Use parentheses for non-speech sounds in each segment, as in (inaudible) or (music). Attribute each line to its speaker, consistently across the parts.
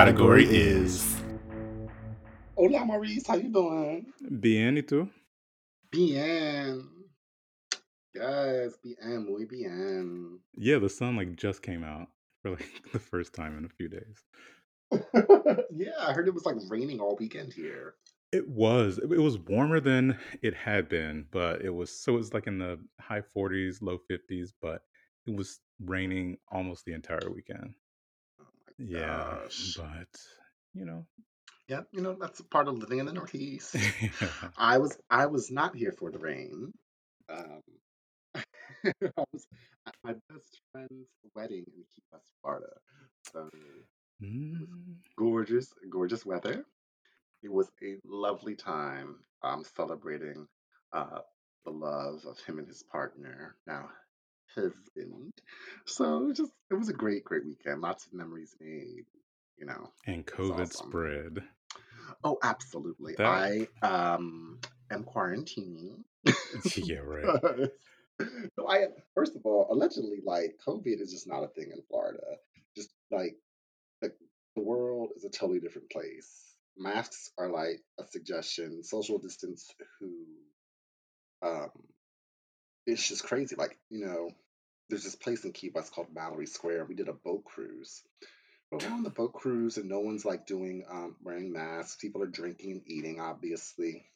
Speaker 1: Category is.
Speaker 2: Hola, Maurice. How you doing?
Speaker 3: Bien, ¿y tú?
Speaker 2: Bien. Yes, bien, muy bien.
Speaker 3: Yeah, the sun like just came out for like (laughs) the first time in a few days. (laughs)
Speaker 2: yeah, I heard it was like raining all weekend here.
Speaker 3: It was. It was warmer than it had been, but it was so it was like in the high 40s, low 50s, but it was raining almost the entire weekend. Yeah, but you know,
Speaker 2: Yeah, you know, that's a part of living in the Northeast.
Speaker 3: yeah. (laughs)
Speaker 2: I was I was not here for the rain. Um, (laughs) I was at my best friend's wedding in Key West, Florida. So
Speaker 3: Mm,
Speaker 2: gorgeous, gorgeous weather. It was a lovely time um, celebrating uh, the love of him and his partner, now husband. So it was just it was a great, great weekend. Lots of memories made. You know,
Speaker 3: and COVID
Speaker 2: awesome.
Speaker 3: spread.
Speaker 2: Oh, absolutely.
Speaker 3: That
Speaker 2: I um am quarantining. (laughs)
Speaker 3: yeah, (laughs) right.
Speaker 2: no, I first of all, allegedly, like COVID is just not a thing in Florida. Just like the, the world is a totally different place. Masks are like a suggestion. Social distance, who um, it's just crazy. Like you know, there's this place in Key West called Mallory Square. We did a boat cruise. But we're on the boat cruise, and no one's like doing um wearing masks. People are drinking and eating, obviously.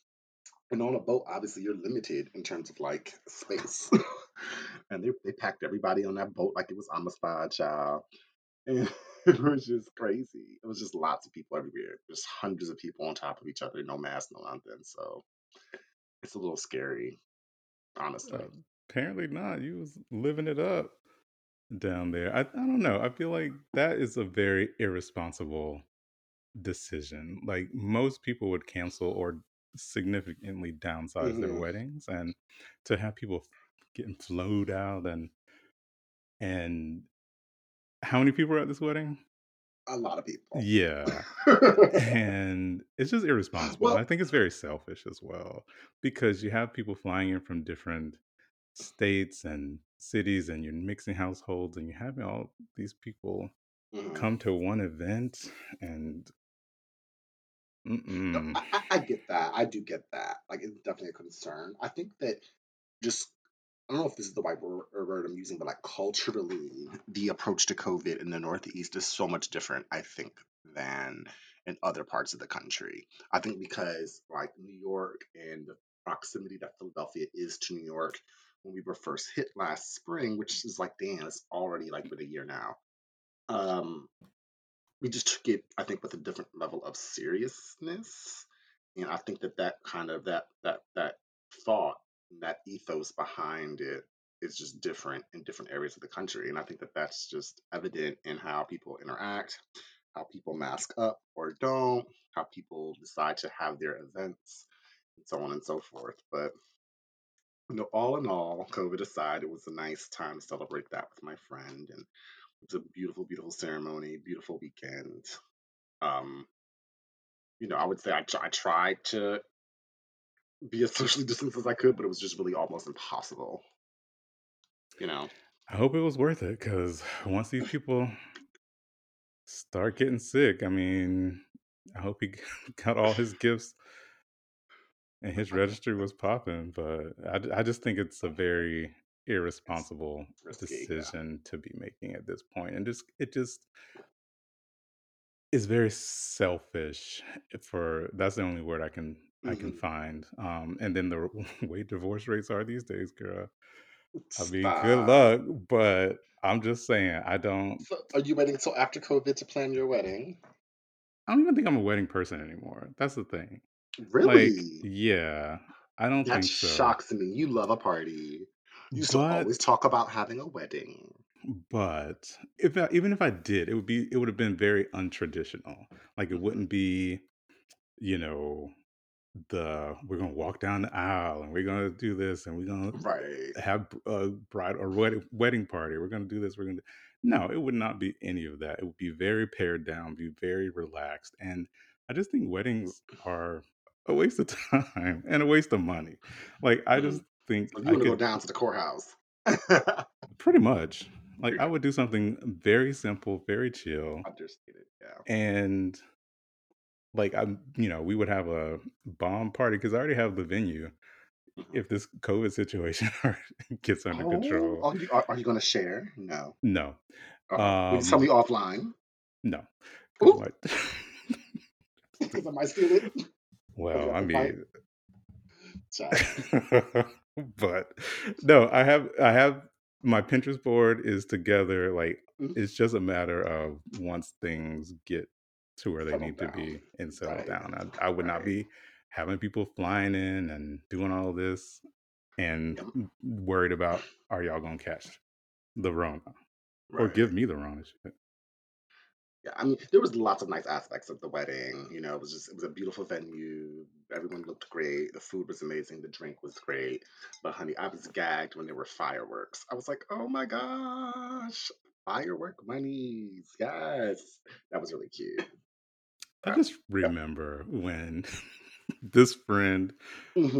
Speaker 2: And on a boat, obviously, you're limited in terms of like space. (laughs) and they they packed everybody on that boat like it was Amistad, child. And (laughs) it was just crazy. It was just lots of people everywhere. Just hundreds of people on top of each other, no mask, no nothing. So it's a little scary, honestly.
Speaker 3: Uh, apparently not. You was living it up down there. I, I don't know. I feel like that is a very irresponsible decision. Like most people would cancel or significantly downsize their
Speaker 2: hmm
Speaker 3: weddings and to have people getting flowed out and and how many people are at this wedding?
Speaker 2: A lot of people.
Speaker 3: Yeah. (laughs) And it's just irresponsible. And I think it's very selfish as well because you have people flying in from different states and cities and you're mixing households and you're having all these people
Speaker 2: mhm.
Speaker 3: come to one event and
Speaker 2: No. I I get that. I do get that. Like, it's definitely a concern. I think that just, I don't know if this is the right word, word I'm using, but like culturally, the approach to COVID in the Northeast is so much different, I think, than in other parts of the country. I think because, like, New York and the proximity that Philadelphia is to New York, when we were first hit last spring, which is like, damn, it's already like been a year now. Um, we just took it, I think, with a different level of seriousness, and I think that that kind of that that that thought, that ethos behind it is just different in different areas of the country, and I think that that's just evident in how people interact, how people mask up or don't, how people decide to have their events, and so on and so forth. But you know, all in all, COVID aside, it was a nice time to celebrate that with my friend, and it was a beautiful, beautiful ceremony, beautiful weekend. Um, you know, I would say I, I tried to be as socially distanced as I could, but it was just really almost impossible. You know,
Speaker 3: I hope it was worth it because once these people start getting sick, I mean, I hope he (laughs) got all his gifts and his registry was popping. But I, I just think it's a very irresponsible
Speaker 2: risky. Yeah.
Speaker 3: decision to be making at this point, and just it just is very selfish. Eh, for that's the only word I can I can
Speaker 2: hmm
Speaker 3: find. Um, and then the (laughs) way divorce rates are these days, girl. I mean, good luck, but I'm just saying I don't.
Speaker 2: So, are you waiting until after COVID to plan your wedding?
Speaker 3: I don't even think I'm a wedding person anymore. That's the thing. Like,
Speaker 2: Really?
Speaker 3: yeah, I don't
Speaker 2: That
Speaker 3: think so.
Speaker 2: shocks me. You love a party. You to always talk about having a wedding.
Speaker 3: but if I, even if I did, it would be it would have been very untraditional. Like it
Speaker 2: hmm
Speaker 3: wouldn't be, you know, the we're gonna walk down the aisle and we're gonna do this and we're gonna
Speaker 2: Right.
Speaker 3: have a bride or wedding wedding party. We're gonna do this. We're gonna do... no. It would not be any of that. It would be very pared down, be very relaxed, and I just think weddings are a waste of (laughs) time and a waste of money. Like I
Speaker 2: Mhm.
Speaker 3: just think
Speaker 2: you
Speaker 3: I
Speaker 2: want to go down to the courthouse?
Speaker 3: pretty (laughs) much. Like I would do something very simple, very chill,
Speaker 2: Understated. Yeah.
Speaker 3: and like I'm, you know, we would have a bomb party because I already have the venue.
Speaker 2: Mhm.
Speaker 3: If this COVID situation (laughs) gets under
Speaker 2: Oh,
Speaker 3: control,
Speaker 2: are you are, you going to share? No.
Speaker 3: no,
Speaker 2: Uh you tell me
Speaker 3: um,
Speaker 2: offline?
Speaker 3: no, because (laughs)
Speaker 2: I might steal it. (laughs)
Speaker 3: Well, I mean, but no, I have I have my Pinterest board is together. Like
Speaker 2: Mm,
Speaker 3: it's just a matter of once things get to where they
Speaker 2: Settle
Speaker 3: need to be and settle
Speaker 2: Right.
Speaker 3: down. I, I would not be having people flying in and doing all this and
Speaker 2: Yep.
Speaker 3: worried about are y'all gonna catch the Rona or give me the Rona shit.
Speaker 2: Yeah, I mean, there was lots of nice aspects of the wedding. You know, it was just it was a beautiful venue. Everyone looked great. The food was amazing. The drink was great. But honey, I was gagged when there were fireworks. I was like, oh my gosh, firework monies. Yes, that was really cute.
Speaker 3: I
Speaker 2: Uh,
Speaker 3: just remember when (laughs) this friend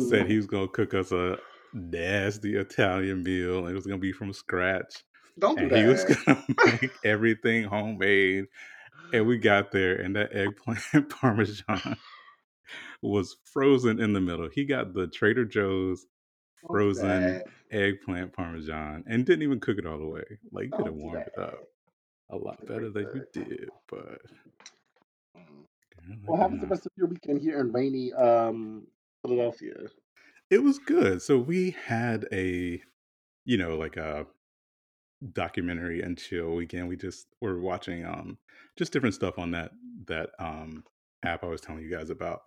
Speaker 3: said he was gonna cook us a nasty Italian meal and it was gonna be from scratch
Speaker 2: Don't do
Speaker 3: and he was gonna (laughs) make everything homemade and we got there and that eggplant (laughs) parmesan was frozen in the middle. He got the Trader Joe's frozen eggplant parmesan and didn't even cook it all the way. Like you could have warmed it up a lot better than you did, but
Speaker 2: What happens the rest of your weekend here in rainy um Philadelphia?
Speaker 3: it was good. So we had a you know like a documentary and chill weekend. We just were watching um just different stuff on that that um app I was telling you guys about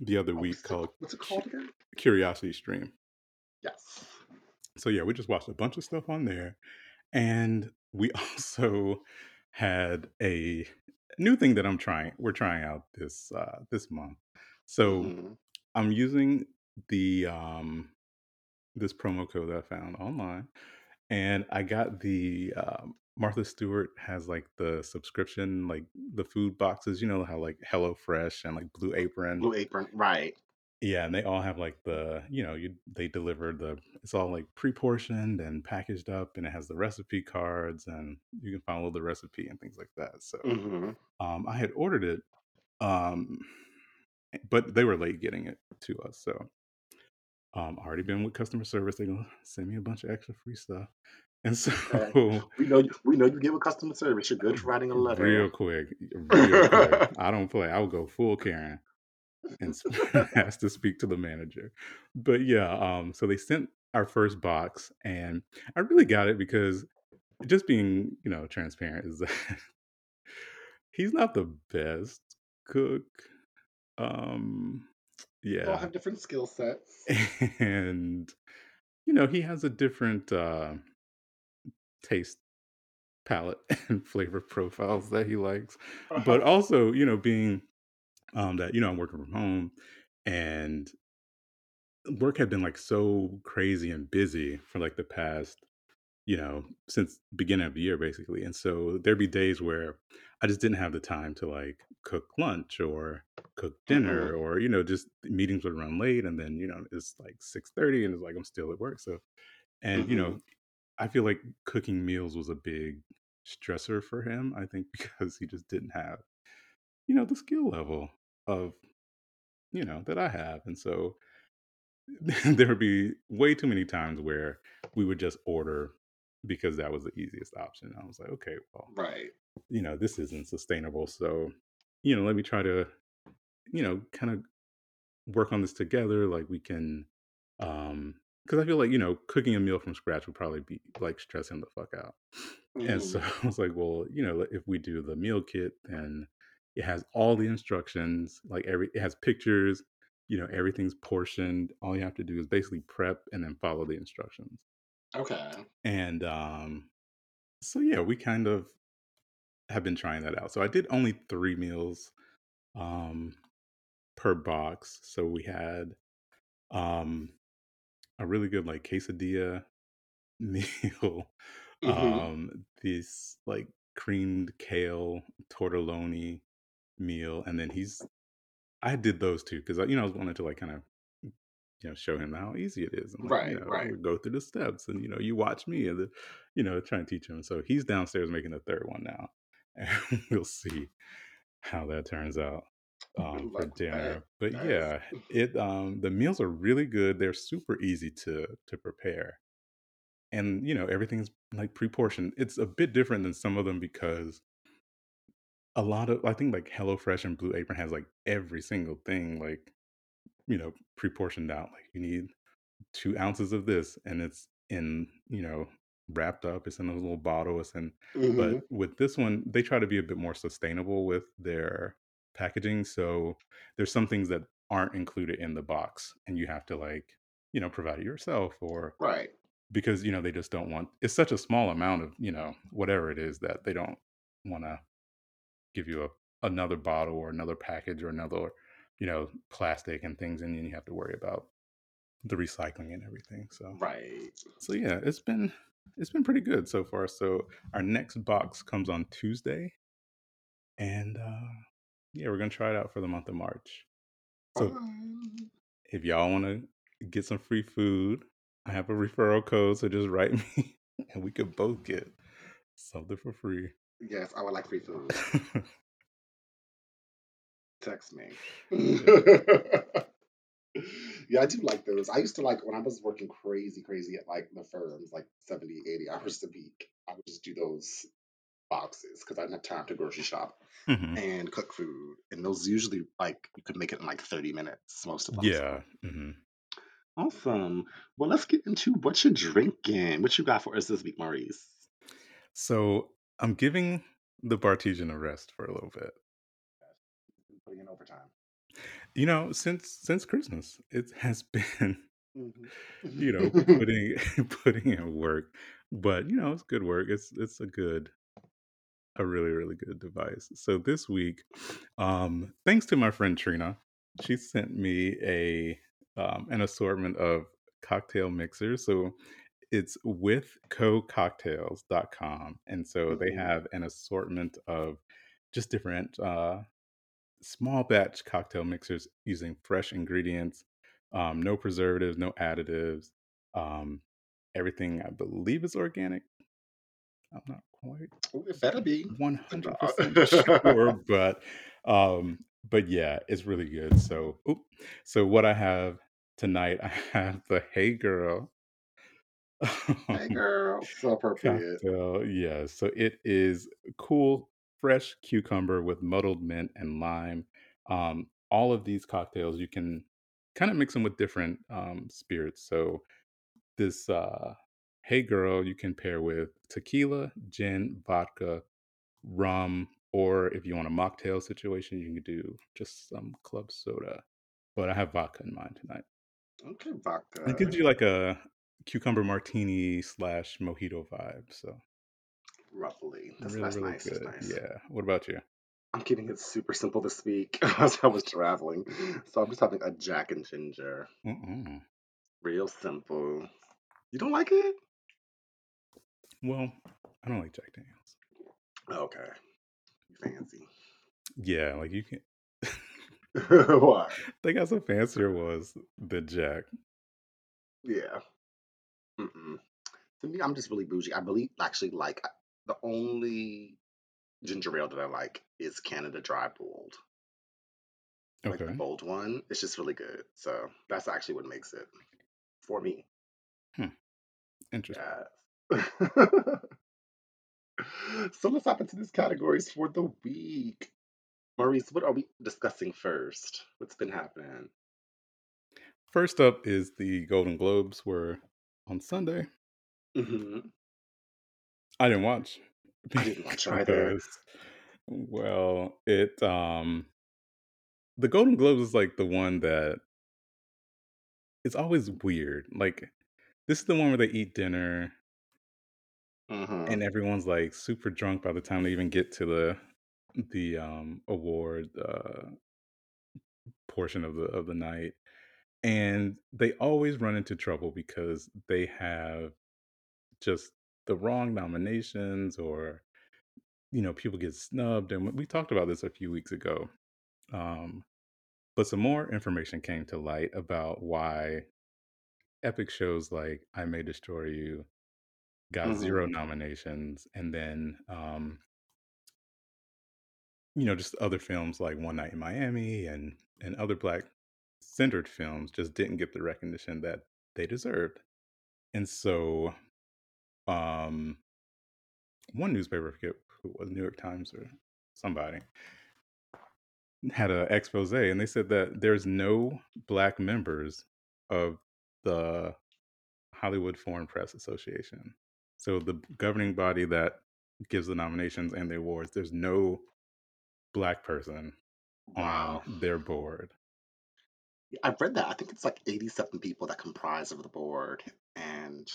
Speaker 3: the other
Speaker 2: Oh,
Speaker 3: week
Speaker 2: what's
Speaker 3: called
Speaker 2: what's it called again?
Speaker 3: Curiosity Stream.
Speaker 2: Yes.
Speaker 3: So yeah, we just watched a bunch of stuff on there, and we (laughs) also had a new thing that I'm trying. We're trying out this uh, this month. So
Speaker 2: hmm
Speaker 3: I'm using the um, this promo code that I found online, and I got the um, Martha Stewart has like the subscription, like the food boxes. You know how like Hello Fresh and like Blue Apron
Speaker 2: Blue Apron, right?
Speaker 3: Yeah, and they all have like the, you know, you they deliver the it's all like pre-portioned and packaged up and it has the recipe cards and you can follow the recipe and things like that. So,
Speaker 2: hmm
Speaker 3: um I had ordered it um but they were late getting it to us. So, um already been with customer service. They're going to send me a bunch of extra free stuff. And (laughs) so
Speaker 2: Okay. We know you. We know you give a customer service. You're good for writing a letter.
Speaker 3: real quick, real quick. (laughs) I don't play. I will go full Karen. And (laughs) has to speak to the manager. But yeah, um, so they sent our first box, and I really got it because just being, you know, transparent is that (laughs) he's not the best cook. Um,
Speaker 2: we all
Speaker 3: yeah,
Speaker 2: have different skill sets. (laughs)
Speaker 3: and you know, he has a different uh, taste palette and flavor profiles that he likes. But
Speaker 2: Uh-huh.
Speaker 3: also, you know, being um, that you know I'm working from home and work had been like so crazy and busy for like the past you know since beginning of the year basically and so there'd be days where i just didn't have the time to like cook lunch or cook dinner or you know just meetings would run late and then you know it's like 6.30 and it's like i'm still at work so and you
Speaker 2: hmm
Speaker 3: know i feel like cooking meals was a big stressor for him i think (laughs) because he just didn't have you know the skill level of you know that i have and so (laughs) there would be way too many times where we would just order because that was the easiest option. I was like, okay, well,
Speaker 2: Right.
Speaker 3: you know, this isn't sustainable. So, you know, let me try to, you know, kind of work on this together. Like we can, um, because I feel like, you know, cooking a meal from scratch would probably be like stressing the fuck out. And so
Speaker 2: hmm (laughs)
Speaker 3: I was like, well, you know, if we do the meal kit, then it has all the instructions, like every it has pictures, you know, everything's portioned. All you have to do is basically prep and then follow the instructions.
Speaker 2: Okay.
Speaker 3: And um so yeah, we kind of have been trying that out. So I did only 3 meals um per box. So we had um a really good like quesadilla (laughs) meal,
Speaker 2: hmm
Speaker 3: um this like creamed kale tortelloni meal and then he's I did those two because you know I was wanting to like kind of you know, show him how easy it is. Like, you
Speaker 2: Right,
Speaker 3: know,
Speaker 2: right.
Speaker 3: go through the steps and, you know, you watch me and, the, you know, try and teach him. So he's downstairs making the third one now. (laughs) And we'll see how that turns out (laughs) um, for
Speaker 2: with that.
Speaker 3: dinner. But
Speaker 2: Yes.
Speaker 3: yeah, it um, the meals are really good. They're super easy to to prepare, and you know everything's like pre-portioned. It's a bit different than some of them because a lot of I think like HelloFresh and Blue Apron has like every single thing like you know pre-portioned out. Like you need two ounces of this and it's in you know wrapped up it's in a little bottle it's in but
Speaker 2: hmm
Speaker 3: with this one they try to be a bit more sustainable with their packaging so there's some things that aren't included in the box and you have to like you know provide it yourself or
Speaker 2: Right.
Speaker 3: because you know they just don't want it's such a small amount of you know whatever it is that they don't want to give you a another bottle or another package or another you know plastic and things and then you have to worry about the recycling and everything so
Speaker 2: Right.
Speaker 3: so yeah, it's been it's been pretty good so far. So our next box comes on Tuesday, and uh, yeah, we're gonna try it out for the month of March. So
Speaker 2: Fun.
Speaker 3: if y'all want to get some free food, I have a referral code. So just write (laughs) me, and we could both get something for free.
Speaker 2: Yes, I would like free food. (laughs) Text me. (laughs)
Speaker 3: yeah.
Speaker 2: I do like those. I used to like when I was working crazy, crazy at like the firms, like 70, 80 hours a week. I would just do those boxes because I didn't have time to grocery shop
Speaker 3: hmm
Speaker 2: and cook food. And those usually like you could make it in like 30 minutes, most of them. So
Speaker 3: Yeah. hmm
Speaker 2: awesome. Well, let's get into what you're drinking. What you got for us this week, Maurice?
Speaker 3: So I'm giving the Bartesian a rest for a little bit.
Speaker 2: Putting in overtime.
Speaker 3: You know, since since Christmas, it has (laughs) been you know (laughs) putting (laughs) putting in work. But you know it's good work. It's it's a good a really really good device. So this week um thanks to my friend trina she sent me a um an assortment of cocktail mixers. So it's with cococktails.com and so they
Speaker 2: hmm
Speaker 3: have an assortment of just different uh small batch cocktail mixers using fresh ingredients, um, no preservatives, no additives. Um, everything I believe is organic. I'm not quite
Speaker 2: It better be.
Speaker 3: 100% (laughs) sure, but um, but yeah, it's really good. So, oop, so what I have tonight, (laughs) I have the Hey Girl
Speaker 2: hey, (laughs) girl. So appropriate.
Speaker 3: Cocktail, yeah. So it is cool, fresh cucumber with muddled mint and lime. Um, all of these cocktails you can kind of mix them with different um, spirits. So this uh, Hey Girl you can pair with tequila, gin, vodka, rum, or if you want a mocktail situation, you can do just some club soda. But I have vodka in mind tonight.
Speaker 2: Okay, vodka.
Speaker 3: It gives you like a cucumber martini slash mojito vibe. So
Speaker 2: Roughly. That's
Speaker 3: Really,
Speaker 2: that's
Speaker 3: really
Speaker 2: nice. That's nice.
Speaker 3: Yeah. What about you?
Speaker 2: I'm keeping it super simple this (laughs) week as I was traveling. So I'm just having a Jack and Ginger.
Speaker 3: Mm-mm.
Speaker 2: Real simple. You don't like it?
Speaker 3: Well, I don't like Jack Daniels.
Speaker 2: Okay. Fancy.
Speaker 3: Yeah, like you can.
Speaker 2: what?
Speaker 3: they got some fancier ones than Jack.
Speaker 2: Yeah. Mm-mm. To me, I'm just really bougie. I believe actually like the only ginger ale that I like is Canada Dry Bold. Like the bold one. It's just really good. So that's actually what makes it for me.
Speaker 3: Hmm. Interesting.
Speaker 2: Yes. (laughs) so let's hop into these categories for the week. Maurice, what are we discussing first? What's been happening?
Speaker 3: First up is the Golden Globes were on Sunday.
Speaker 2: hmm
Speaker 3: I didn't watch (laughs)
Speaker 2: I didn't watch either.
Speaker 3: well, it um the Golden Globes is like the one that it's always weird. Like this is the one where they eat dinner
Speaker 2: hmm
Speaker 3: and everyone's like super drunk by the time they even get to the the um award uh portion of the of the night and they always run into trouble because they have just the wrong nominations or you know people get snubbed and we talked about this a few weeks ago um but some more information came to light about why epic shows like I May Destroy You got
Speaker 2: hmm
Speaker 3: 0 nominations, and then, um you know, just other films like One Night in Miami and and other Black-centered films just didn't get the recognition that they deserved. And so, um one newspaper, I forget who it was, New York Times or somebody, had a expose, and they said that there's no Black members of the Hollywood Foreign Press Association. So the governing body that gives the nominations and the awards, there's no Black person on their board.
Speaker 2: I've read that. I think it's like 87 people that comprise of the board and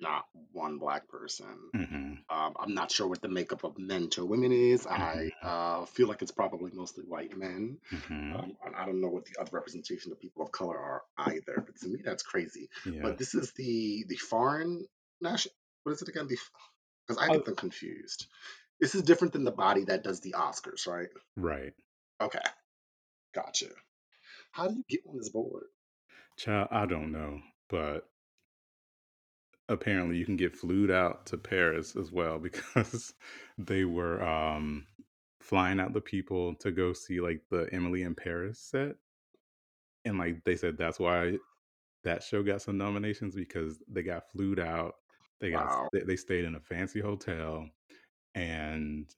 Speaker 2: not one black person.
Speaker 3: Mhm,
Speaker 2: Um, I'm not sure what the makeup of men to women is.
Speaker 3: mhm,
Speaker 2: I uh, feel like it's probably mostly white men.
Speaker 3: mhm.
Speaker 2: Um, I don't know what the other representation of people of color are either. But to me, that's crazy.
Speaker 3: Yeah.
Speaker 2: But this is the the foreign national. What is it again? Because I
Speaker 3: Uh
Speaker 2: get them confused. This is different than the body that does the Oscars, right?
Speaker 3: Right.
Speaker 2: Okay, gotcha. How do you get on this board?
Speaker 3: Child, I don't know, but apparently you can get flued out to Paris as well (laughs) because they were um flying out the people to go see like the Emily in Paris set. And like they said that's why that show got some nominations because they got flued out. They got
Speaker 2: Wow.
Speaker 3: they, they stayed in a fancy hotel and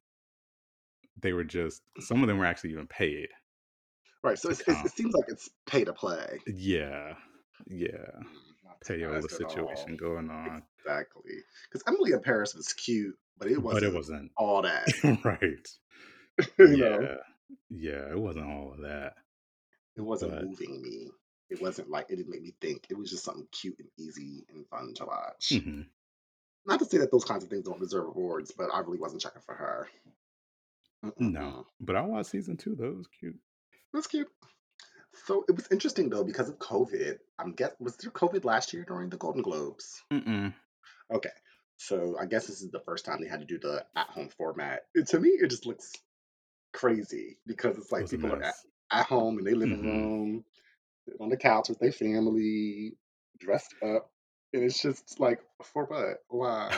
Speaker 3: they were just some of them were actually even paid
Speaker 2: Right. So it's, it seems like it's pay to play.
Speaker 3: Yeah. Yeah.
Speaker 2: Not
Speaker 3: Payola
Speaker 2: surprised at all.
Speaker 3: situation going on.
Speaker 2: Exactly. Because Emily in Paris was cute, but it
Speaker 3: But it
Speaker 2: wasn't
Speaker 3: wasn't
Speaker 2: all that. (laughs)
Speaker 3: right. (laughs)
Speaker 2: you know,
Speaker 3: Yeah. Yeah, it wasn't all of that.
Speaker 2: it wasn't
Speaker 3: But
Speaker 2: moving me. It wasn't like it didn't make me think. It was just something cute and easy and fun to watch.
Speaker 3: mhm.
Speaker 2: Not to say that those kinds of things don't deserve awards, but I really wasn't checking for her.
Speaker 3: no.
Speaker 2: Mm-mm-mm.
Speaker 3: But I watched season two though. It was cute.
Speaker 2: That's cute. So it was interesting though because of COVID. I'm guess was there COVID last year during the Golden Globes?
Speaker 3: Mm-mm.
Speaker 2: Okay. So I guess this is the first time they had to do the at home format. It- to me, it just looks crazy because it's like
Speaker 3: a
Speaker 2: people are at, at home in their living
Speaker 3: hmm
Speaker 2: room, on the couch with their family, dressed up. And it's just like, for what? Why?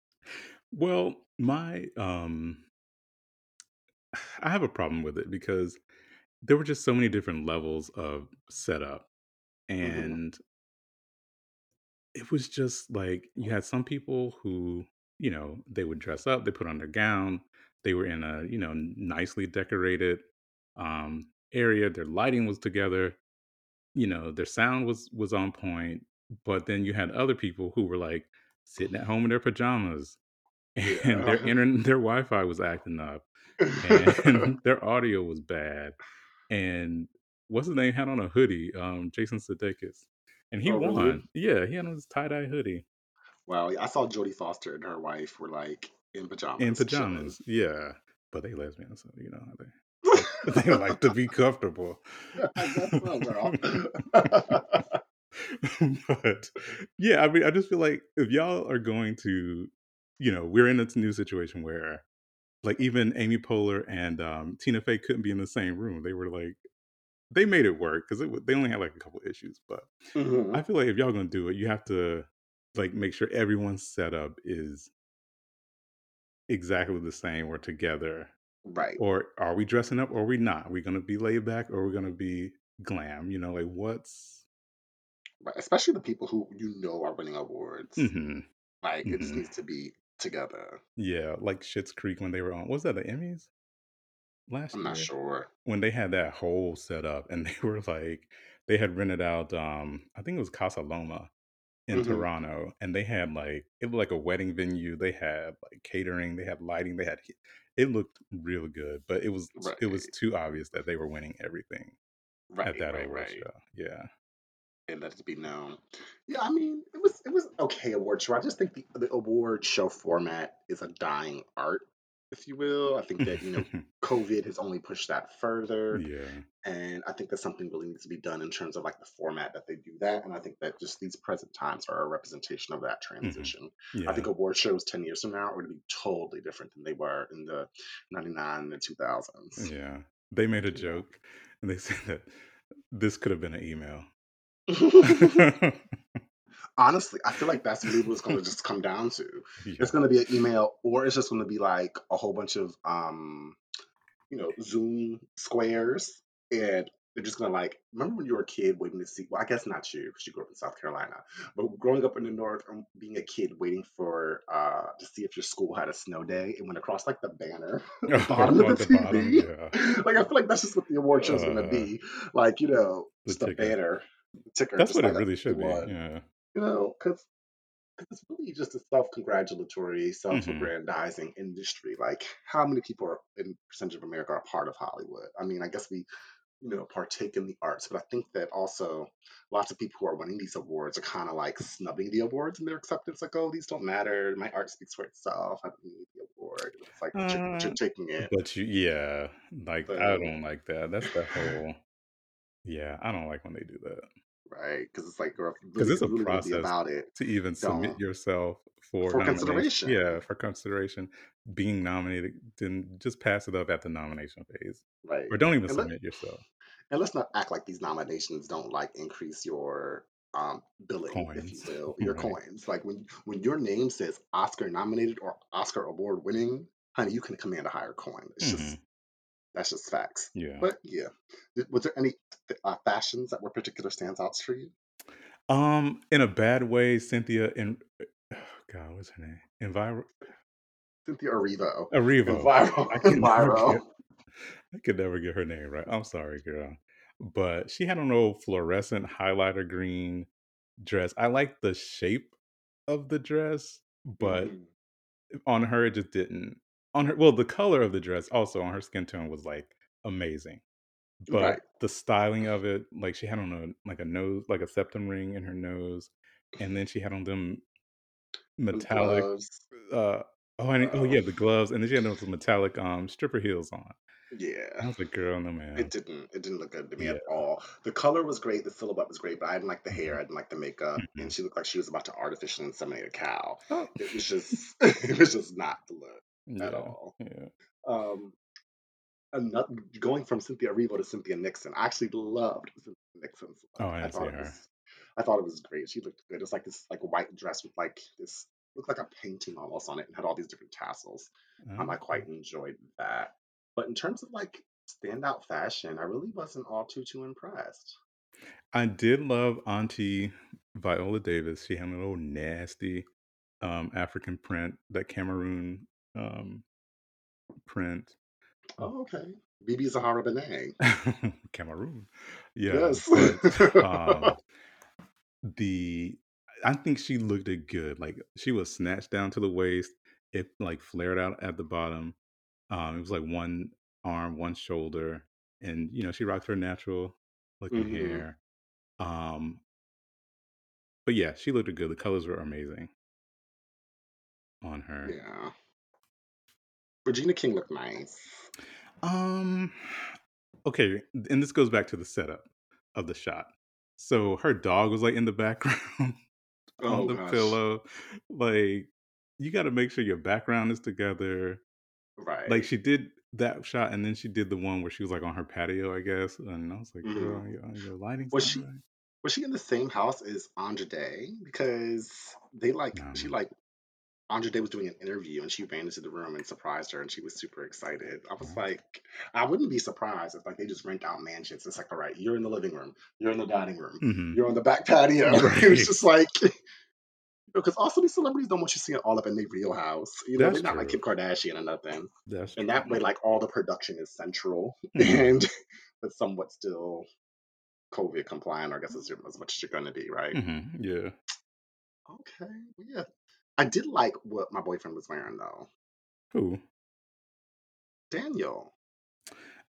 Speaker 2: (laughs)
Speaker 3: well, my um I have a problem with it because there were just so many different levels of setup
Speaker 2: hmm
Speaker 3: and it was just like you had some people who you know they would dress up they put on their gown they were in a you know nicely decorated um area their lighting was together you know their sound was was on point but then you had other people who were like sitting at home in their pajamas (laughs) and their internet their wi-fi was acting up (laughs) and (laughs) their audio was bad and what's his name had on a hoodie um jason sudeikis and he
Speaker 2: oh, really?
Speaker 3: won yeah he had on his tie-dye hoodie
Speaker 2: Well, I saw Jodie Foster and her wife were like in
Speaker 3: in
Speaker 2: pajamas, chilling.
Speaker 3: pajamas yeah but they lesbians so you know how they (laughs) (laughs) they like to be comfortable (laughs)
Speaker 2: I guess so, girl.
Speaker 3: but yeah i mean i just feel like if y'all are going to you know we're in this new situation where like even amy poehler and um, tina fey couldn't be in the same room they were like they made it work because they only had like a couple issues but
Speaker 2: hmm
Speaker 3: i feel like if y'all gonna do it you have to like make sure everyone's setup is exactly the same or together
Speaker 2: Right.
Speaker 3: or are we dressing up or are we not are we gonna be laid back or are we gonna be glam you know like what's
Speaker 2: Right. Especially the people who you know are winning awards.
Speaker 3: hmm
Speaker 2: Like it just
Speaker 3: hmm
Speaker 2: needs to be together.
Speaker 3: yeah like Schitt's creek when they were on was that the emmys last
Speaker 2: I'm not sure.
Speaker 3: when they had that whole setup and they (laughs) were like they had rented out um i think it was casa loma in
Speaker 2: hmm
Speaker 3: toronto and they had like it looked like a wedding venue they had like catering they had lighting they had it looked real good but it was
Speaker 2: Right.
Speaker 3: it was too obvious that they were winning everything at that
Speaker 2: Right.
Speaker 3: award
Speaker 2: Right.
Speaker 3: show yeah
Speaker 2: And let it be known. Yeah. I mean, it was it was okay award show. I just think the, the award show format is a dying art, if you will. I think that you know (laughs) COVID has only pushed that further.
Speaker 3: yeah
Speaker 2: And I think that something really needs to be done in terms of like the format that they do that. And I think that just these present times are a representation of that
Speaker 3: hmm
Speaker 2: transition.
Speaker 3: yeah
Speaker 2: I think award shows 10 years from now are going to be totally different than they were in the 99 and the 2000s.
Speaker 3: yeah they made a joke and they (laughs) said that this could have been an email. (laughs)
Speaker 2: Honestly, I feel like that's really what it's going to just come down to. (laughs)
Speaker 3: yeah.
Speaker 2: It's going to be an email, or it's just going to be like a whole bunch of, um, you know, Zoom squares, and they're just gonna like. Remember when you were a kid waiting to see? Well, I guess not you, because you grew up in South Carolina. But growing up in the North, and being a kid waiting for uh to see if your school had a snow day, it went across like the banner, (laughs) the bottom of the
Speaker 3: the bottom,
Speaker 2: TV.
Speaker 3: yeah.
Speaker 2: like I feel like that's just what the award show show's gonna
Speaker 3: Uh,
Speaker 2: be. Like you know,
Speaker 3: the
Speaker 2: a banner, the ticker,
Speaker 3: That's what it really should be. Yeah.
Speaker 2: You know, because it's really just a self-congratulatory,
Speaker 3: hmm
Speaker 2: self-aggrandizing industry. Like, how many people are in percentage of America are part of Hollywood? I mean, I guess we, you know, partake in the arts, but I think that also lots of people who are winning these awards are kind of like snubbing the awards in their acceptance. Like, oh, these don't matter. My art speaks for itself. I don't need the award. It's like, but
Speaker 3: Uh,
Speaker 2: you're taking it.
Speaker 3: but you, yeah, like I don't like that. That's the whole. Yeah, I don't like when they do that
Speaker 2: right? Because it's like, girl,
Speaker 3: because
Speaker 2: really,
Speaker 3: it's a
Speaker 2: really want to be
Speaker 3: process
Speaker 2: about it,
Speaker 3: to even submit
Speaker 2: don't
Speaker 3: yourself for
Speaker 2: for consideration.
Speaker 3: Yeah, for consideration, being nominated, then just pass it up at the nomination phase,
Speaker 2: Right.
Speaker 3: or don't even
Speaker 2: And let,
Speaker 3: submit yourself.
Speaker 2: and let's not act like these nominations don't like increase your um billing, if you will, your
Speaker 3: right?
Speaker 2: coins. Like when when your name says Oscar nominated or Oscar award winning, honey, you can command a higher coin. It's
Speaker 3: hmm
Speaker 2: just that's just facts.
Speaker 3: Yeah.
Speaker 2: But yeah, was there any uh, fashions that were particular standouts for you?
Speaker 3: Um, in a bad way, Cynthia and (sighs) God, what's her name? Enviro
Speaker 2: Cynthia Erivo,
Speaker 3: Arrivo.
Speaker 2: Enviro,
Speaker 3: I can never
Speaker 2: Enviro.
Speaker 3: get I could never get her name right. I'm sorry, girl. But she had an old fluorescent highlighter green dress. I like the shape of the dress, but
Speaker 2: Mhm.
Speaker 3: on her it just didn't. On her, well, the color of the dress also on her skin tone was like amazing, but
Speaker 2: Right.
Speaker 3: the styling of it, like she had on a like a nose, like a septum ring in her nose, and then she had on them metallic.
Speaker 2: gloves.
Speaker 3: uh Oh, and oh
Speaker 2: Oh,
Speaker 3: yeah, the gloves, and then she had those metallic um stripper heels on.
Speaker 2: yeah.
Speaker 3: I was like, girl, no man.
Speaker 2: It didn't. It didn't look good to me
Speaker 3: Yeah.
Speaker 2: at all. The color was great. The silhouette was great, but I didn't like the hair. I didn't like the makeup,
Speaker 3: Mhm.
Speaker 2: and she looked like she was about to artificially inseminate a cow.
Speaker 3: Oh,
Speaker 2: It was just. (laughs) it was just not the look at
Speaker 3: yeah,
Speaker 2: all.
Speaker 3: yeah.
Speaker 2: Um, another, going from Cynthia Erivo to Cynthia Nixon, I actually loved Cynthia Nixon's
Speaker 3: Oh,
Speaker 2: look.
Speaker 3: I
Speaker 2: I
Speaker 3: see
Speaker 2: thought it
Speaker 3: her.
Speaker 2: was. I thought it was great. She looked good. It's like this like white dress with like this looked like a painting almost on it and had all these different tassels. Um, I quite enjoyed that. But in terms of like standout fashion, I really wasn't all too too impressed.
Speaker 3: I did love Auntie Viola Davis. She had a little nasty um African print, that Cameroon um print.
Speaker 2: Oh, okay. BB Zahara Benet.
Speaker 3: Cameroon. Yeah,
Speaker 2: Yes.
Speaker 3: but um (laughs) the I think she looked it good. Like she was snatched down to the waist. It like flared out at the bottom. Um, it was like one arm, one shoulder, and you know she rocked her natural looking
Speaker 2: hmm
Speaker 3: hair. Um, but yeah, she looked good. The colors were amazing on her.
Speaker 2: Yeah. Regina King looked nice.
Speaker 3: Um, okay, and this goes back to the setup of the shot. So her dog was like in the background (laughs) on
Speaker 2: Oh
Speaker 3: the
Speaker 2: gosh.
Speaker 3: pillow. Like you got to make sure your background is together.
Speaker 2: Right.
Speaker 3: Like she did that shot, and then she did the one where she was like on her patio, I guess. And I was like,
Speaker 2: hmm
Speaker 3: girl, your, your lighting's
Speaker 2: Was she
Speaker 3: right.
Speaker 2: was she in the same house as Andra Day? Because they like she like Andra Day was doing an interview and she ran into the room and surprised her and she was super excited. I was
Speaker 3: Oh.
Speaker 2: like, I wouldn't be surprised if like they just rent out mansions. It's like, all right, you're in the living room, you're in the dining room,
Speaker 3: hmm
Speaker 2: you're on the back patio. (laughs) (laughs) it was just like (laughs) because also these celebrities don't want you seeing all up in their real house. You know,
Speaker 3: That's
Speaker 2: they're not like
Speaker 3: true.
Speaker 2: Kim Kardashian or nothing.
Speaker 3: That's
Speaker 2: And that way, like all the production is central
Speaker 3: hmm
Speaker 2: and but somewhat still COVID compliant, I guess as, as much as you're gonna be, right?
Speaker 3: hmm Yeah.
Speaker 2: Okay. Yeah. I did like what my boyfriend was wearing though.
Speaker 3: Who?
Speaker 2: Daniel.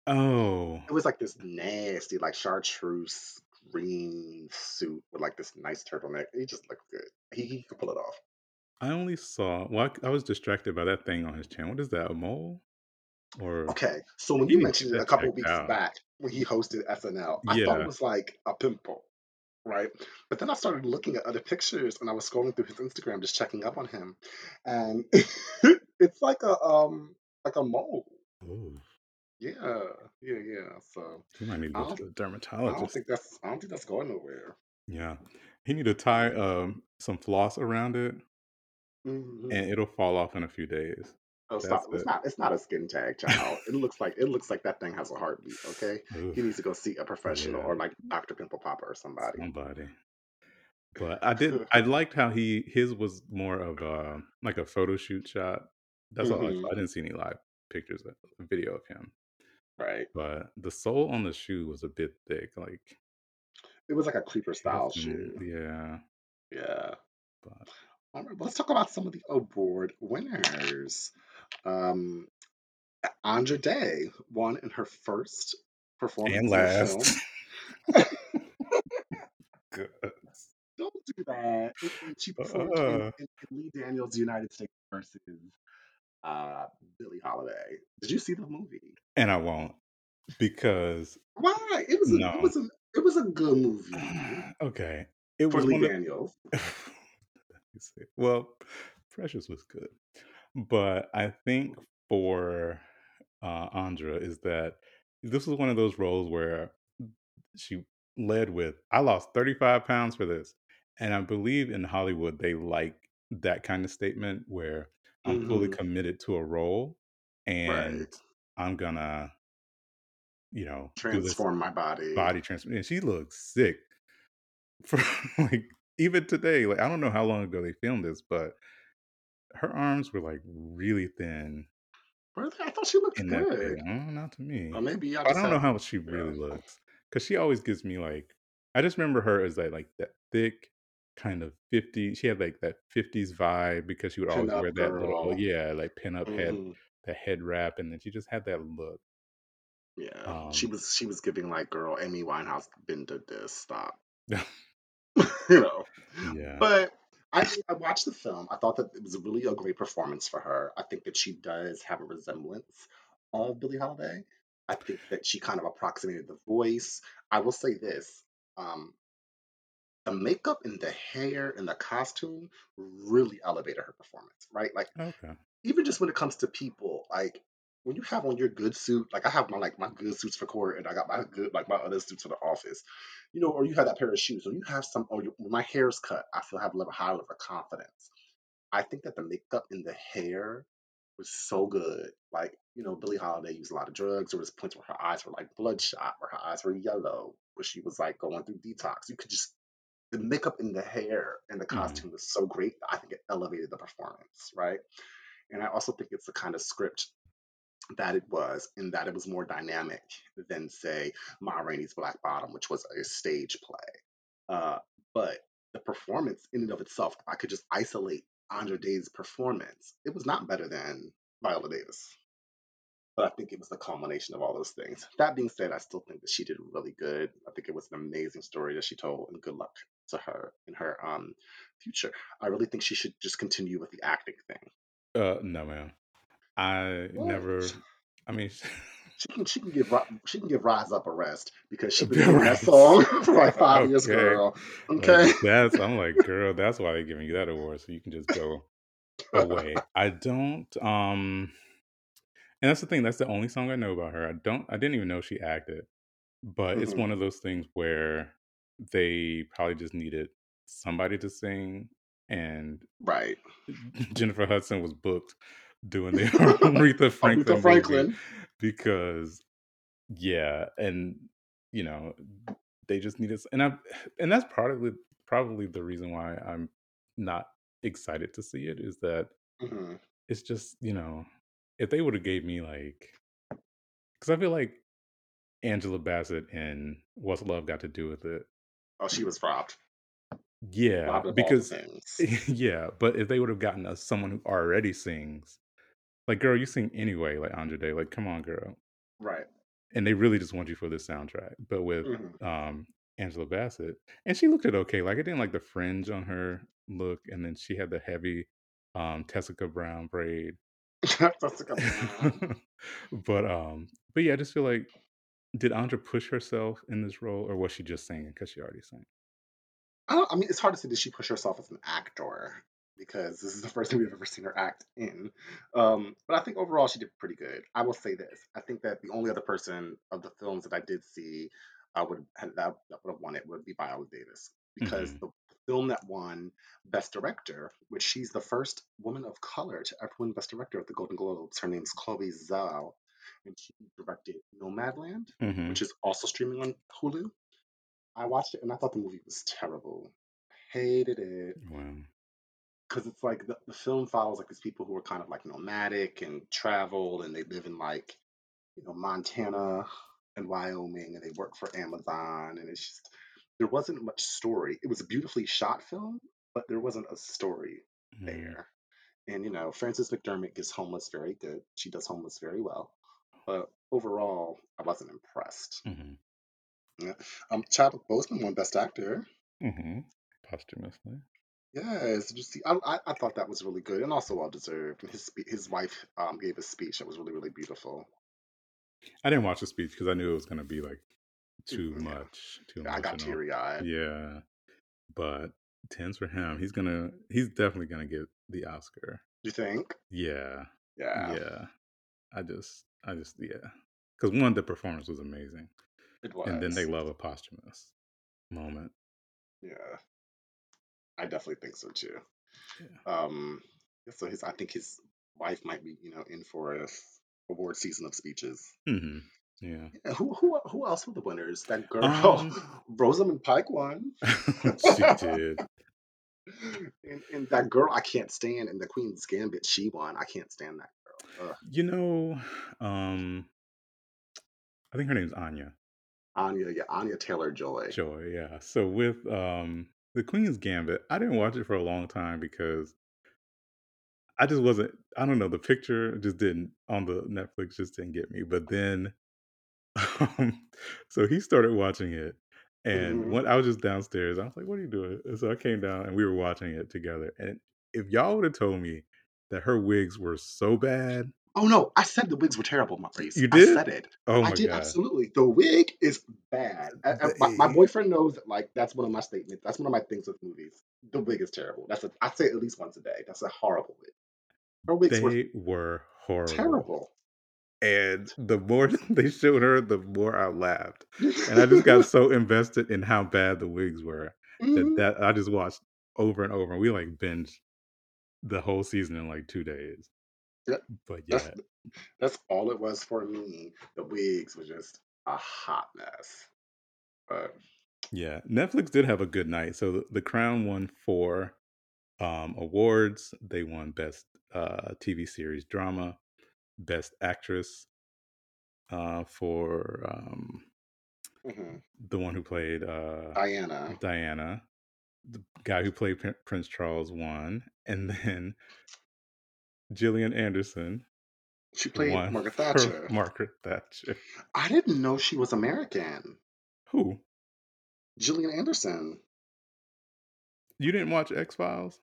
Speaker 3: Oh.
Speaker 2: It was like this nasty, like chartreuse green suit with like this nice turtleneck. He just looked good. He, he could pull it off.
Speaker 3: I only saw. Well, I, I was distracted by that thing on his channel. What is that? A mole? Or
Speaker 2: Okay. So when
Speaker 3: you
Speaker 2: you
Speaker 3: need to
Speaker 2: mentioned it a couple weeks
Speaker 3: out.
Speaker 2: back when he hosted SNL, I thought it was like a pimple, right? But then I started looking at other pictures and I was scrolling through his Instagram just checking up on him. And (laughs) it's like a um like a mole.
Speaker 3: Oh.
Speaker 2: Yeah, yeah, yeah. So
Speaker 3: He might need to go to the
Speaker 2: I don't
Speaker 3: dermatologist.
Speaker 2: think that's, I don't think that's going nowhere.
Speaker 3: Yeah. He need to tie, um, some floss around it,
Speaker 2: hmm
Speaker 3: and it'll fall off in a few days.
Speaker 2: Oh, stop!
Speaker 3: That's
Speaker 2: It's not. It's not a skin tag, child. It looks like it looks like that thing has a heartbeat. Okay, (laughs) he needs to go see a professional
Speaker 3: Yeah,
Speaker 2: or like Dr. Pimple Popper or somebody.
Speaker 3: somebody. But I did (laughs) I liked how he his was more of a like a photo shoot shot. That's all I
Speaker 2: hmm
Speaker 3: saw. I didn't see any live pictures of video of him.
Speaker 2: Right.
Speaker 3: But the sole on the shoe was a bit thick, like,
Speaker 2: It was like a creeper style shoe.
Speaker 3: yeah,
Speaker 2: Yeah.
Speaker 3: but
Speaker 2: All right. Let's talk about some of the award winners. Um, Andra Day won in her first performance in a
Speaker 3: last.
Speaker 2: film. (laughs)
Speaker 3: Good.
Speaker 2: Don't do that. And, and she performed in,
Speaker 3: Uh,
Speaker 2: in, in Lee Daniels' United States versus uh, Billie Holiday. Did you see the movie?
Speaker 3: and I won't because
Speaker 2: Why? It was a it was a it was a good movie (sighs)
Speaker 3: Okay. It
Speaker 2: for
Speaker 3: was
Speaker 2: Lee
Speaker 3: one of
Speaker 2: Daniels. (laughs)
Speaker 3: Well, Precious was good. But I think for uh, Andra is that this was one of those roles where she led with, I lost 35 pounds for this. And I believe in Hollywood, they like that kind of statement where I'm fully
Speaker 2: hmm
Speaker 3: committed to a role and
Speaker 2: Right.
Speaker 3: I'm gonna, you know,
Speaker 2: Transform my body.
Speaker 3: body transformation. And she looks sick (laughs) for like even today. Like I don't know how long ago they filmed this, but her arms were like really thin
Speaker 2: Really? I thought she looked
Speaker 3: that
Speaker 2: good.
Speaker 3: not to
Speaker 2: Or
Speaker 3: me.
Speaker 2: maybe I
Speaker 3: I don't know how she
Speaker 2: yeah.
Speaker 3: really looks because she always gives me, like I just remember her as that, like, that thick kind of 50 she had, like, that 50s vibe because she would always wear that little yeah, like, pin-up head
Speaker 2: hmm
Speaker 3: the head wrap, and then she just had that look.
Speaker 2: Yeah. She
Speaker 3: Um
Speaker 2: was she was giving like girl Amy Winehouse been to this. Stop. (laughs) (laughs) you know.
Speaker 3: Yeah.
Speaker 2: But I I watched the film. I thought that it was really a great performance for her. I think that she does have a resemblance of Billie Holiday. I think that she kind of approximated the voice. I will say this. Um, the makeup and the hair and the costume really elevated her performance, right? Like
Speaker 3: Okay.
Speaker 2: even just when it comes to people, like when you have on your good suit, like I have my like my good suits for court, and I got my good like my other suits for the office, you know, or you have that pair of shoes, or you have some, or your, when my hair's cut, I feel I have a little higher level of confidence. I think that the makeup and the hair was so good. Like you know, Billie Holiday used a lot of drugs. There was points where her eyes were like bloodshot, where her eyes were yellow, where she was like going through detox. You could just the makeup and the hair and the
Speaker 3: Mhm.
Speaker 2: costume was so great. I think it elevated the performance, right? And I also think it's the kind of script that it was, and that it was more dynamic than, say, Ma Rainey's Black Bottom, which was a stage play. Uh, but the performance in and of itself, I could just isolate Andra Day's performance. It was not better than Viola Davis. But I think it was the culmination of all those things. That being said, I still think that she did really good. I think it was an amazing story that she told, and good luck to her in her um, future. I really think she should just continue with the acting thing.
Speaker 3: Uh, no, ma'am. I
Speaker 2: What?
Speaker 3: never I mean
Speaker 2: She can she can give she can give Rise Up a rest because she's (laughs) been singing that song (laughs) for like (laughs) five years,
Speaker 3: Okay.
Speaker 2: girl.
Speaker 3: Like,
Speaker 2: Okay.
Speaker 3: that's I'm like, "Girl, that's why they're giving you that award, so you can just go away." I don't, um and that's the thing, that's the only song I know about her. I don't I didn't even know she acted, but it's
Speaker 2: hmm
Speaker 3: one of those things where they probably just needed somebody to sing, and
Speaker 2: Right.
Speaker 3: Jennifer Hudson was booked doing the (laughs) Aretha
Speaker 2: Aretha
Speaker 3: Franklin movie
Speaker 2: Franklin.
Speaker 3: because yeah, and, you know, they just needed s and I and that's probably probably the reason why I'm not excited to see it is that
Speaker 2: hmm
Speaker 3: it's just, you know, if they would've gave me, like because I feel like Angela Bassett and What's Love Got to Do with It?
Speaker 2: Oh, she was robbed.
Speaker 3: Yeah,
Speaker 2: Robbed of all the
Speaker 3: because (laughs) yeah, but if they would've gotten us someone who already sings, like, "Girl, you sing anyway," like Andra Day, like, "Come on, girl."
Speaker 2: Right.
Speaker 3: And they really just want you for the soundtrack, but with,
Speaker 2: hmm
Speaker 3: um, Angela Bassett and she looked it okay, like, I didn't like the fringe on her look, and then she had the heavy, um, Tessica Brown braid. (laughs)
Speaker 2: Jessica Brown. (laughs)
Speaker 3: But, um but yeah, I just feel like did Andra push herself in this role, or was she just singing because she already sang?
Speaker 2: I don't. I mean, it's hard to say Did she push herself as an actor. Because this is the (laughs) first thing we've ever seen her act in. Um, but I think overall she did pretty good. I will say this: I think that the only other person of the films that I did see I would have, that, that would have won it would be Viola Davis because
Speaker 3: hmm
Speaker 2: the film that won Best Director, which she's the first woman of color to ever win Best Director at the Golden Globes. Her name's Chloe Zhao, and she directed Nomadland,
Speaker 3: hmm
Speaker 2: which is also streaming on Hulu. I watched it and I thought the movie was terrible. Hated it
Speaker 3: Wow.
Speaker 2: Because it's like the, the film follows like these people who are kind of like nomadic and travel and they live in like you know Montana and Wyoming and they work for Amazon and it's just there wasn't much story. It was a beautifully shot film, but there wasn't a story
Speaker 3: Mm-hmm.
Speaker 2: there. And you know, Frances McDormand gets homeless very good. She does homeless very well. But overall, I wasn't impressed.
Speaker 3: hmm
Speaker 2: Yeah. Um, Chadwick Boseman won Best Actor.
Speaker 3: hmm Posthumously.
Speaker 2: Yes, you see? I, I I thought that was really good and also well deserved. And his spe- his wife um gave a speech that was really really beautiful.
Speaker 3: I didn't watch the speech because I knew it was going to be like too
Speaker 2: Yeah,
Speaker 3: much, too
Speaker 2: I got teary eyed.
Speaker 3: Yeah, but tens for him. He's gonna. He's definitely gonna get the Oscar.
Speaker 2: You think?
Speaker 3: Yeah,
Speaker 2: Yeah,
Speaker 3: yeah. I just, I just, yeah. Because one, the performance was amazing,
Speaker 2: it was.
Speaker 3: and then they love a posthumous moment.
Speaker 2: Yeah, I definitely think so too.
Speaker 3: Yeah.
Speaker 2: Um, so his I think his wife might be you know in for a award season of speeches.
Speaker 3: hmm Yeah.
Speaker 2: Yeah, who who who else were the winners? That girl,
Speaker 3: Um, (laughs)
Speaker 2: Rosamund Pike won. (laughs)
Speaker 3: she did. (laughs)
Speaker 2: and, and that girl I can't stand, and the Queen's Gambit, she won. I can't stand that girl. Ugh.
Speaker 3: You know, um, I think her name's Anya
Speaker 2: Anya, yeah, Anya Taylor Joy.
Speaker 3: Joy. Yeah. So with um the Queen's Gambit, I didn't watch it for a long time because I just wasn't. I don't know. The picture just didn't on the Netflix just didn't get me. But then, (laughs) um, so he started watching it, and
Speaker 2: hmm
Speaker 3: when I was just downstairs, I was like, "What are you doing?" And so I came down, and we were watching it together. And if y'all would have told me that her wigs were so bad,
Speaker 2: Oh no, I said the wigs were terrible, Maurice.
Speaker 3: you
Speaker 2: I
Speaker 3: did.
Speaker 2: said it.
Speaker 3: Oh
Speaker 2: I did
Speaker 3: god.
Speaker 2: absolutely. The wig is bad. I- I- my, my boyfriend knows that like that's one of my statements. That's one of my things with movies. The wig is terrible. That's a I say it at least once a day. That's a horrible wig. Her wigs were
Speaker 3: they were horrible.
Speaker 2: terrible.
Speaker 3: And the more (laughs) they showed her, the more I laughed. And I just got (laughs) so invested in how bad the wigs were that
Speaker 2: Mhm.
Speaker 3: that I just watched over and over. And we like binged the whole season in like two days. But yeah,
Speaker 2: that's all it was for me. The wigs were just a hot mess. But
Speaker 3: yeah. Netflix did have a good night. So the, the Crown won four um, awards. They won Best uh, TV Series Drama, Best Actress uh, for um,
Speaker 2: mhm.
Speaker 3: the one who played uh,
Speaker 2: Diana,
Speaker 3: Diana. The guy who played Prin- Prince Charles won, and then Gillian Anderson
Speaker 2: she played
Speaker 3: won
Speaker 2: Margaret (laughs) Thatcher.
Speaker 3: Margaret Thatcher.
Speaker 2: I didn't know she was American.
Speaker 3: Who?
Speaker 2: Gillian Anderson.
Speaker 3: You didn't watch X Files?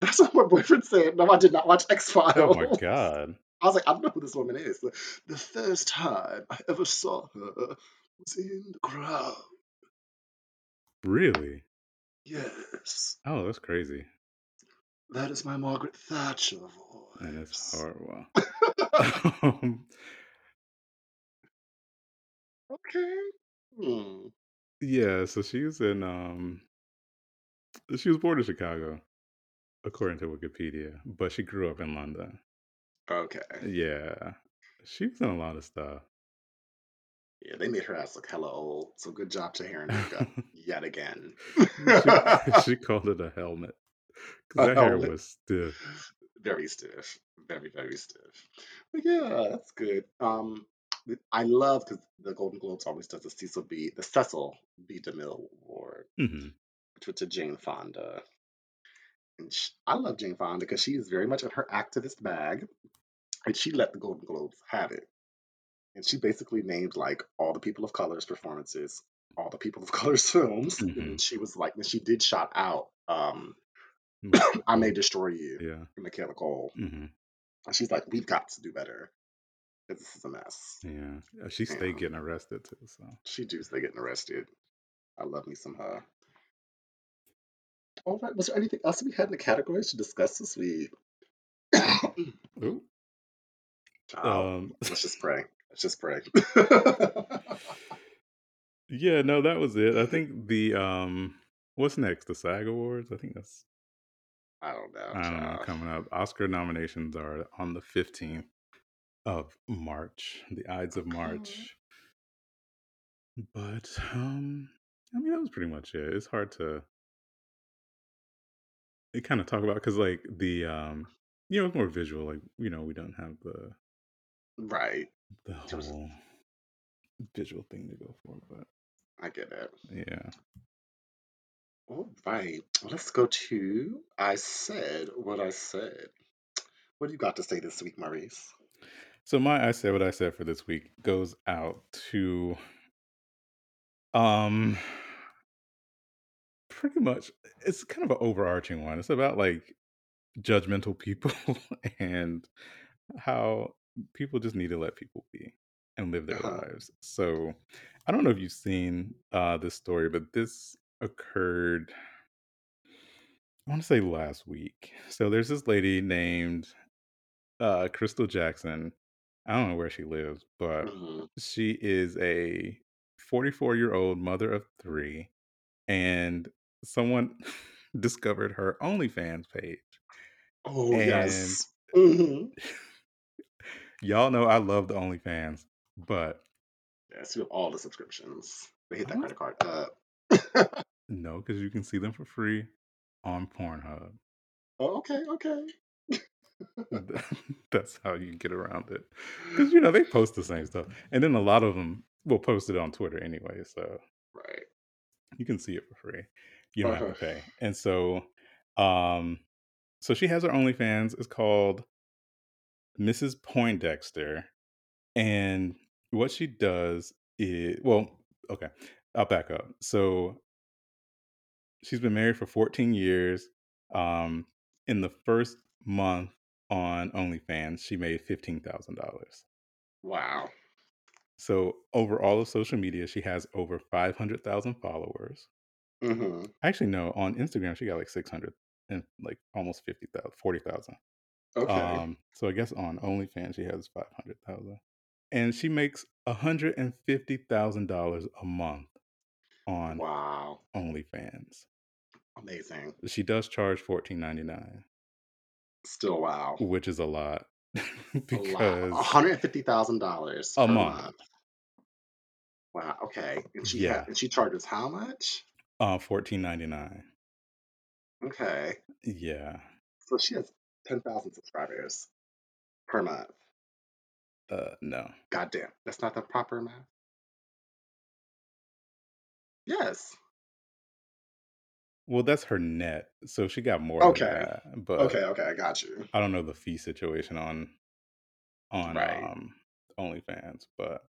Speaker 2: That's what my boyfriend said. No, I did not watch X Files.
Speaker 3: Oh my god!
Speaker 2: I was like, I don't know who this woman is. The, the first time I ever saw her was in the Crown.
Speaker 3: Really?
Speaker 2: Yes,
Speaker 3: Oh, that's crazy.
Speaker 2: That is my Margaret Thatcher
Speaker 3: voice. it's
Speaker 2: voice. (laughs)
Speaker 3: horrible.
Speaker 2: okay. Hmm.
Speaker 3: yeah, so she was in um she was born in Chicago, according to Wikipedia, but she grew up in London.
Speaker 2: Okay.
Speaker 3: Yeah. She was in a lot of stuff.
Speaker 2: Yeah, they made her ass look hella old. So good job to hair and makeup (laughs) yet again.
Speaker 3: she, she (laughs) called it a helmet. Because that hair was stiff.
Speaker 2: very stiff. Very very stiff. But yeah that's good. Um i love because the golden globes always does the cecil b the cecil b. Demille award
Speaker 3: hmm
Speaker 2: which was to jane fonda. And sh i love jane fonda because she is very much in her activist bag and she let the golden globes have it. And she basically named like all the people of color's performances all the people of (laughs) color's films and
Speaker 3: hmm
Speaker 2: then she was like and she did shout out um
Speaker 3: Michaela (coughs)
Speaker 2: i may destroy you
Speaker 3: Yeah.
Speaker 2: michaela Coel
Speaker 3: hmm
Speaker 2: and she's like we've got to do better this is a mess
Speaker 3: Yeah. Uh, She stayed
Speaker 2: Yeah.
Speaker 3: getting arrested too. So
Speaker 2: She do stay getting arrested. I love me some her. All right. Was there anything else we had in the categories to discuss this week?
Speaker 3: Ooh. (coughs)
Speaker 2: Child,
Speaker 3: Um, (laughs)
Speaker 2: let's just pray. Let's just pray. (laughs)
Speaker 3: yeah, no, that was it. I think the um, what's next? The SAG Awards. I think that's
Speaker 2: I don't know.
Speaker 3: I don't know coming up. Oscar nominations are on the fifteenth of March, the Ides of. March. But um, I mean that was pretty much it. It's hard to it kind of talk about because like the um, you know, it's more visual. Like you know, we don't have the
Speaker 2: Right.
Speaker 3: the whole visual thing to go for, but
Speaker 2: I get it.
Speaker 3: yeah.
Speaker 2: All right. Let's go to I said what I said. What do you got to say this week, Maurice?
Speaker 3: So my I said what I said for this week goes out to um pretty much it's kind of an overarching one. It's about like judgmental people (laughs) and how people just need to let people be and live their
Speaker 2: Uh-huh.
Speaker 3: lives. So I don't know if you've seen uh this story, but this occurred I want to say last week. So there's this lady named uh Crystal Jackson. I don't know where she lives, but
Speaker 2: Mhm.
Speaker 3: she is a 44 year old mother of three, and someone (laughs) discovered her OnlyFans page.
Speaker 2: Oh
Speaker 3: And
Speaker 2: yes. hmm
Speaker 3: y'all know I love the OnlyFans, but
Speaker 2: Yes, you have all the subscriptions. They hit that
Speaker 3: Oh.
Speaker 2: credit card up. (laughs)
Speaker 3: no, because you can see them for free on Pornhub.
Speaker 2: oh, okay, okay. (laughs) (laughs)
Speaker 3: That's how you get around it. Because, you know, they post the same stuff. And then a lot of them will post it on Twitter anyway. So
Speaker 2: Right.
Speaker 3: you can see it for free. You don't have
Speaker 2: Uh-huh.
Speaker 3: to pay. And so, um, so she has her OnlyFans. It's called Mrs. Poindexter. And what she does is, well, okay, I'll back up. So she's been married for 14 years. Um, in the first month on OnlyFans, she made $15,000.
Speaker 2: Wow.
Speaker 3: So over all of social media, she has over 500,000 followers.
Speaker 2: hmm
Speaker 3: Actually, no, on Instagram, she got like 600 and like almost 50,000, 40,000.
Speaker 2: Okay.
Speaker 3: Um, so I guess on OnlyFans, she has 500,000. And she makes $150,000 a month on
Speaker 2: wow.
Speaker 3: OnlyFans.
Speaker 2: Amazing.
Speaker 3: She does charge $14.99,
Speaker 2: Still wow.
Speaker 3: which is a lot (laughs) because
Speaker 2: $150,000
Speaker 3: A month.
Speaker 2: month. Wow. Okay. And she
Speaker 3: Yeah.
Speaker 2: ha- and she charges how much?
Speaker 3: uh, $14.99.
Speaker 2: Okay.
Speaker 3: Yeah.
Speaker 2: So she has 10,000 subscribers per month.
Speaker 3: Uh, no.
Speaker 2: God damn. That's not the proper amount. Yes.
Speaker 3: Well, that's her net. So she got more
Speaker 2: Okay.
Speaker 3: than that. But
Speaker 2: Okay, okay, I got you.
Speaker 3: I don't know the fee situation on on
Speaker 2: Right.
Speaker 3: um OnlyFans, but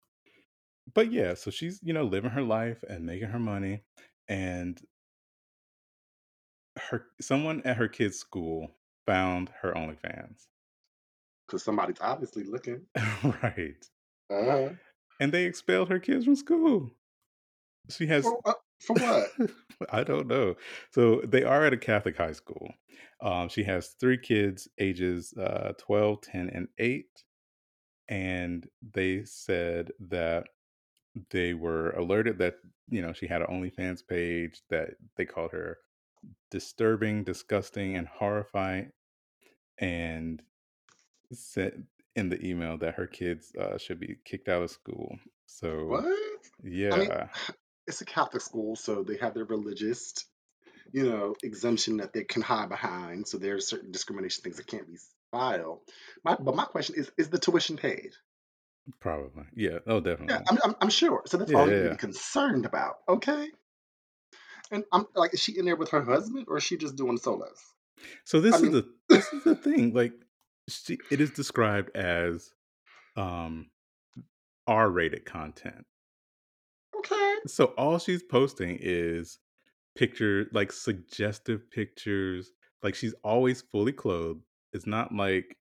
Speaker 3: but yeah, so she's you know living her life and making her money, and her someone at her kid's school found her OnlyFans,
Speaker 2: Because somebody's obviously looking. (laughs)
Speaker 3: right?
Speaker 2: Uh-huh.
Speaker 3: And they expelled her kids from school. She has
Speaker 2: For, uh, for what? (laughs)
Speaker 3: I don't know. So they are at a Catholic high school. Um, she has three kids, ages uh, 12, 10, and 8. And they said that they were alerted that, you know, she had an OnlyFans page that they called her disturbing, disgusting, and horrifying. And said in the email that her kids uh, should be kicked out of school. So,
Speaker 2: What?
Speaker 3: yeah.
Speaker 2: I mean, it's a Catholic school, so they have their religious, you know, exemption that they can hide behind. So there's certain discrimination things that can't be filed. My, but my question is: Is the tuition paid?
Speaker 3: Probably. Yeah. Oh, definitely.
Speaker 2: Yeah, I'm, I'm, I'm sure. So that's
Speaker 3: Yeah,
Speaker 2: all you
Speaker 3: yeah,
Speaker 2: need to
Speaker 3: yeah.
Speaker 2: be concerned about. Okay. And I'm like, is she in there with her husband, or is she just doing solos?
Speaker 3: So this
Speaker 2: I
Speaker 3: is
Speaker 2: mean-
Speaker 3: the this is the thing. Like she, it is described as um R-rated content.
Speaker 2: Okay.
Speaker 3: So all she's posting is picture like suggestive pictures. Like she's always fully clothed. It's not like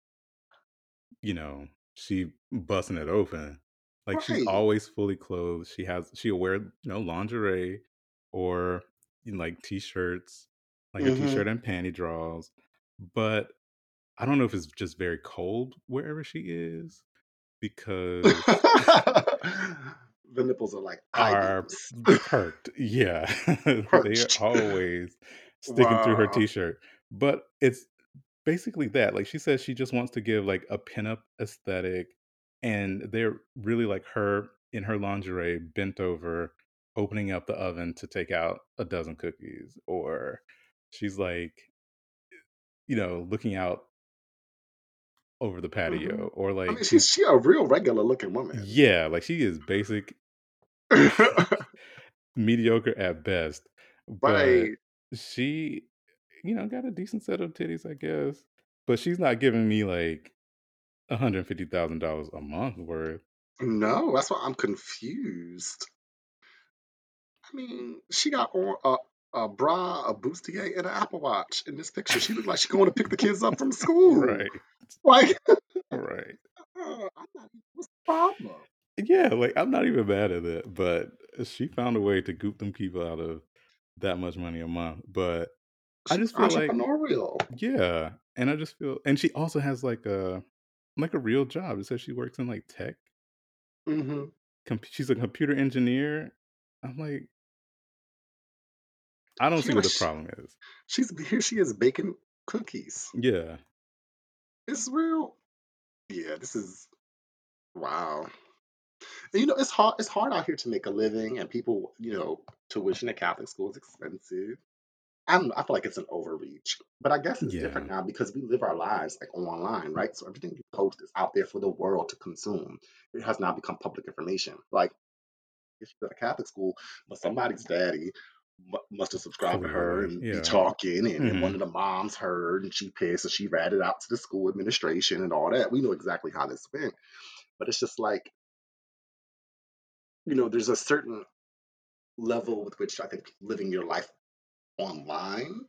Speaker 3: you know, she busting it open. Like she's always fully clothed. She has she'll wear, you know, lingerie or you know, like t-shirts like a
Speaker 2: Mhm.
Speaker 3: t-shirt and panty draws. But I don't know if it's just very cold wherever she is (laughs) because (laughs) (laughs)
Speaker 2: The nipples are like
Speaker 3: are perked. Yeah. (laughs) They are always (laughs) sticking through her t-shirt. But it's basically that. Like, she says she just wants to give, like, a pinup aesthetic, and they're really like her in her lingerie bent over, opening up the oven to take out a dozen cookies, or she's like, you know, looking out over the
Speaker 2: Mhm.
Speaker 3: patio, or
Speaker 2: I
Speaker 3: like
Speaker 2: mean, she's
Speaker 3: she's
Speaker 2: she a real regular looking woman.
Speaker 3: Yeah, like she is basic (laughs) mediocre at best, but
Speaker 2: Right.
Speaker 3: she, you know, got a decent set of titties, I guess. But she's not giving me like $150,000 a month worth.
Speaker 2: No, that's why I'm confused. I mean, she got on a a bra, a bustier, and an Apple Watch in this picture. She looked like she's going to pick the kids up from (laughs) school.
Speaker 3: Right.
Speaker 2: Like,
Speaker 3: Right. (laughs)
Speaker 2: uh, I'm not what's the problem?
Speaker 3: Yeah, like I'm not even mad at it, but she found a way to goop them people out of that much money a month. But I just feel like
Speaker 2: entrepreneurial.
Speaker 3: yeah, and I just feel and she also has like a like a real job. It says she works in like tech.
Speaker 2: Mhm.
Speaker 3: Com- she's a computer engineer. I'm like, I don't see what the problem is.
Speaker 2: she's (laughs) here she is baking cookies.
Speaker 3: Yeah.
Speaker 2: It's real yeah, this is wow. And, you know, it's hard it's hard out here to make a living and people, you know, tuition at Catholic school is expensive. I don't know, I feel like it's an overreach. But I guess it's different now because we live our lives like online, right? So everything you post is out there for the world to consume. It has now become public information. Like if she's at a Catholic school, but somebody's daddy mu- must have subscribed to her
Speaker 3: Clearly.
Speaker 2: and be
Speaker 3: Yeah.
Speaker 2: talking, and, and one
Speaker 3: hmm
Speaker 2: of the moms heard and she pissed and she ratted out to the school administration and all that. We know exactly how this went. But it's just like, you know, there's a certain level with which I think living your life online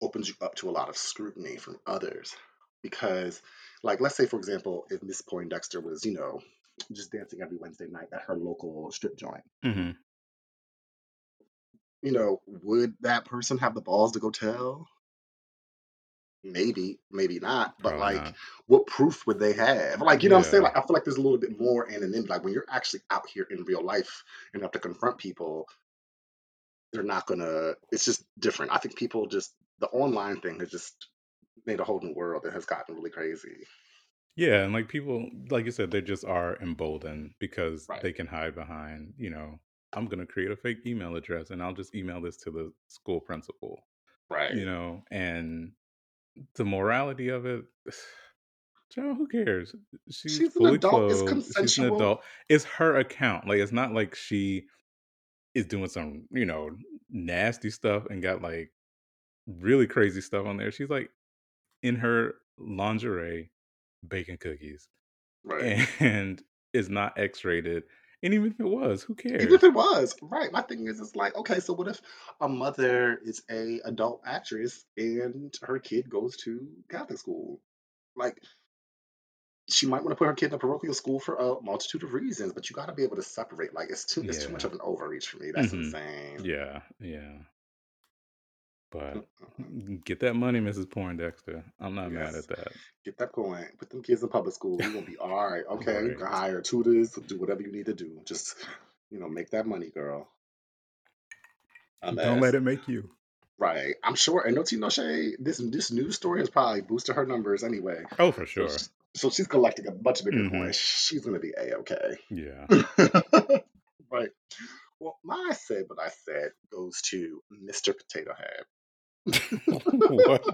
Speaker 2: opens you up to a lot of scrutiny from others. Because, like, let's say, for example, if Miss Poindexter was, you know, just dancing every Wednesday night at her local strip joint,
Speaker 3: hmm
Speaker 2: you know, would that person have the balls to go tell? Maybe, maybe not. But
Speaker 3: Probably
Speaker 2: like,
Speaker 3: not.
Speaker 2: what proof would they have? Like, you know what I'm saying? Like, I feel like there's a little bit more anonymity. Like, when you're actually out here in real life and have to confront people, they're not gonna. It's just different. I think people just the online thing has just made a whole new world that has gotten really crazy.
Speaker 3: Yeah. And like people, like you said, they just are emboldened because
Speaker 2: Right.
Speaker 3: they can hide behind, you know, I'm to create a fake email address and I'll just email this to the school principal,
Speaker 2: right?
Speaker 3: you know, and the morality of it, (sighs) child, who cares? She's
Speaker 2: She's an
Speaker 3: fully clothed. She's an adult. It's her account. Like, it's not like she is doing some, you know, nasty stuff and got like really crazy stuff on there. She's like in her lingerie baking cookies
Speaker 2: Right.
Speaker 3: and (laughs) is not X rated. And even if it was, who cares?
Speaker 2: Even if it was right. My thing is, it's like, okay, so what if a mother is a adult actress and her kid goes to Catholic school? Like, she might want to put her kid in a parochial school for a multitude of reasons, but you got to be able to separate. Like, it's too, it's too much of an overreach for me. That's
Speaker 3: hmm
Speaker 2: insane.
Speaker 3: Yeah. Yeah. But
Speaker 2: mm, mm, mm.
Speaker 3: get that money, Mrs. Poindexter. I'm not mad at that.
Speaker 2: get that coin. Put them kids in public school. We're gonna be all right. (laughs) Okay, you can hire tutors, do whatever you need to do. Just, you know, make that money, girl.
Speaker 3: Don't let it make you.
Speaker 2: Right. I'm sure. And no tea, no shade. This this news story has probably boosted her numbers anyway.
Speaker 3: Oh, for sure.
Speaker 2: so she's collecting a much bigger
Speaker 3: hmm
Speaker 2: coin. She's gonna be a okay.
Speaker 3: Yeah. (laughs)
Speaker 2: right. Well, my said what I said goes to Mr. Potato Head. (laughs)
Speaker 3: what?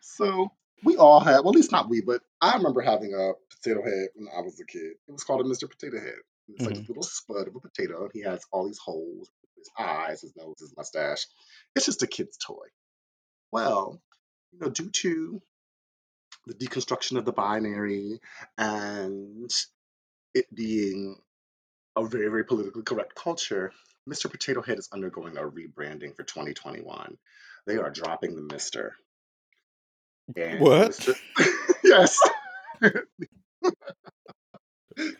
Speaker 2: so we all had, well, at least not we, but I remember having a potato head when I was a kid. It was called a Mr. Potato Head. It's like
Speaker 3: hmm
Speaker 2: this little spud of a potato, and he has all these holes, his eyes, his nose, his mustache. It's just a kid's toy. Well, you know, due to the deconstruction of the binary and it being a very, very politically correct culture, Mr. Potato Head is undergoing a rebranding for 2021. They are dropping the Mr. And
Speaker 3: What?
Speaker 2: Mr. (laughs) yes,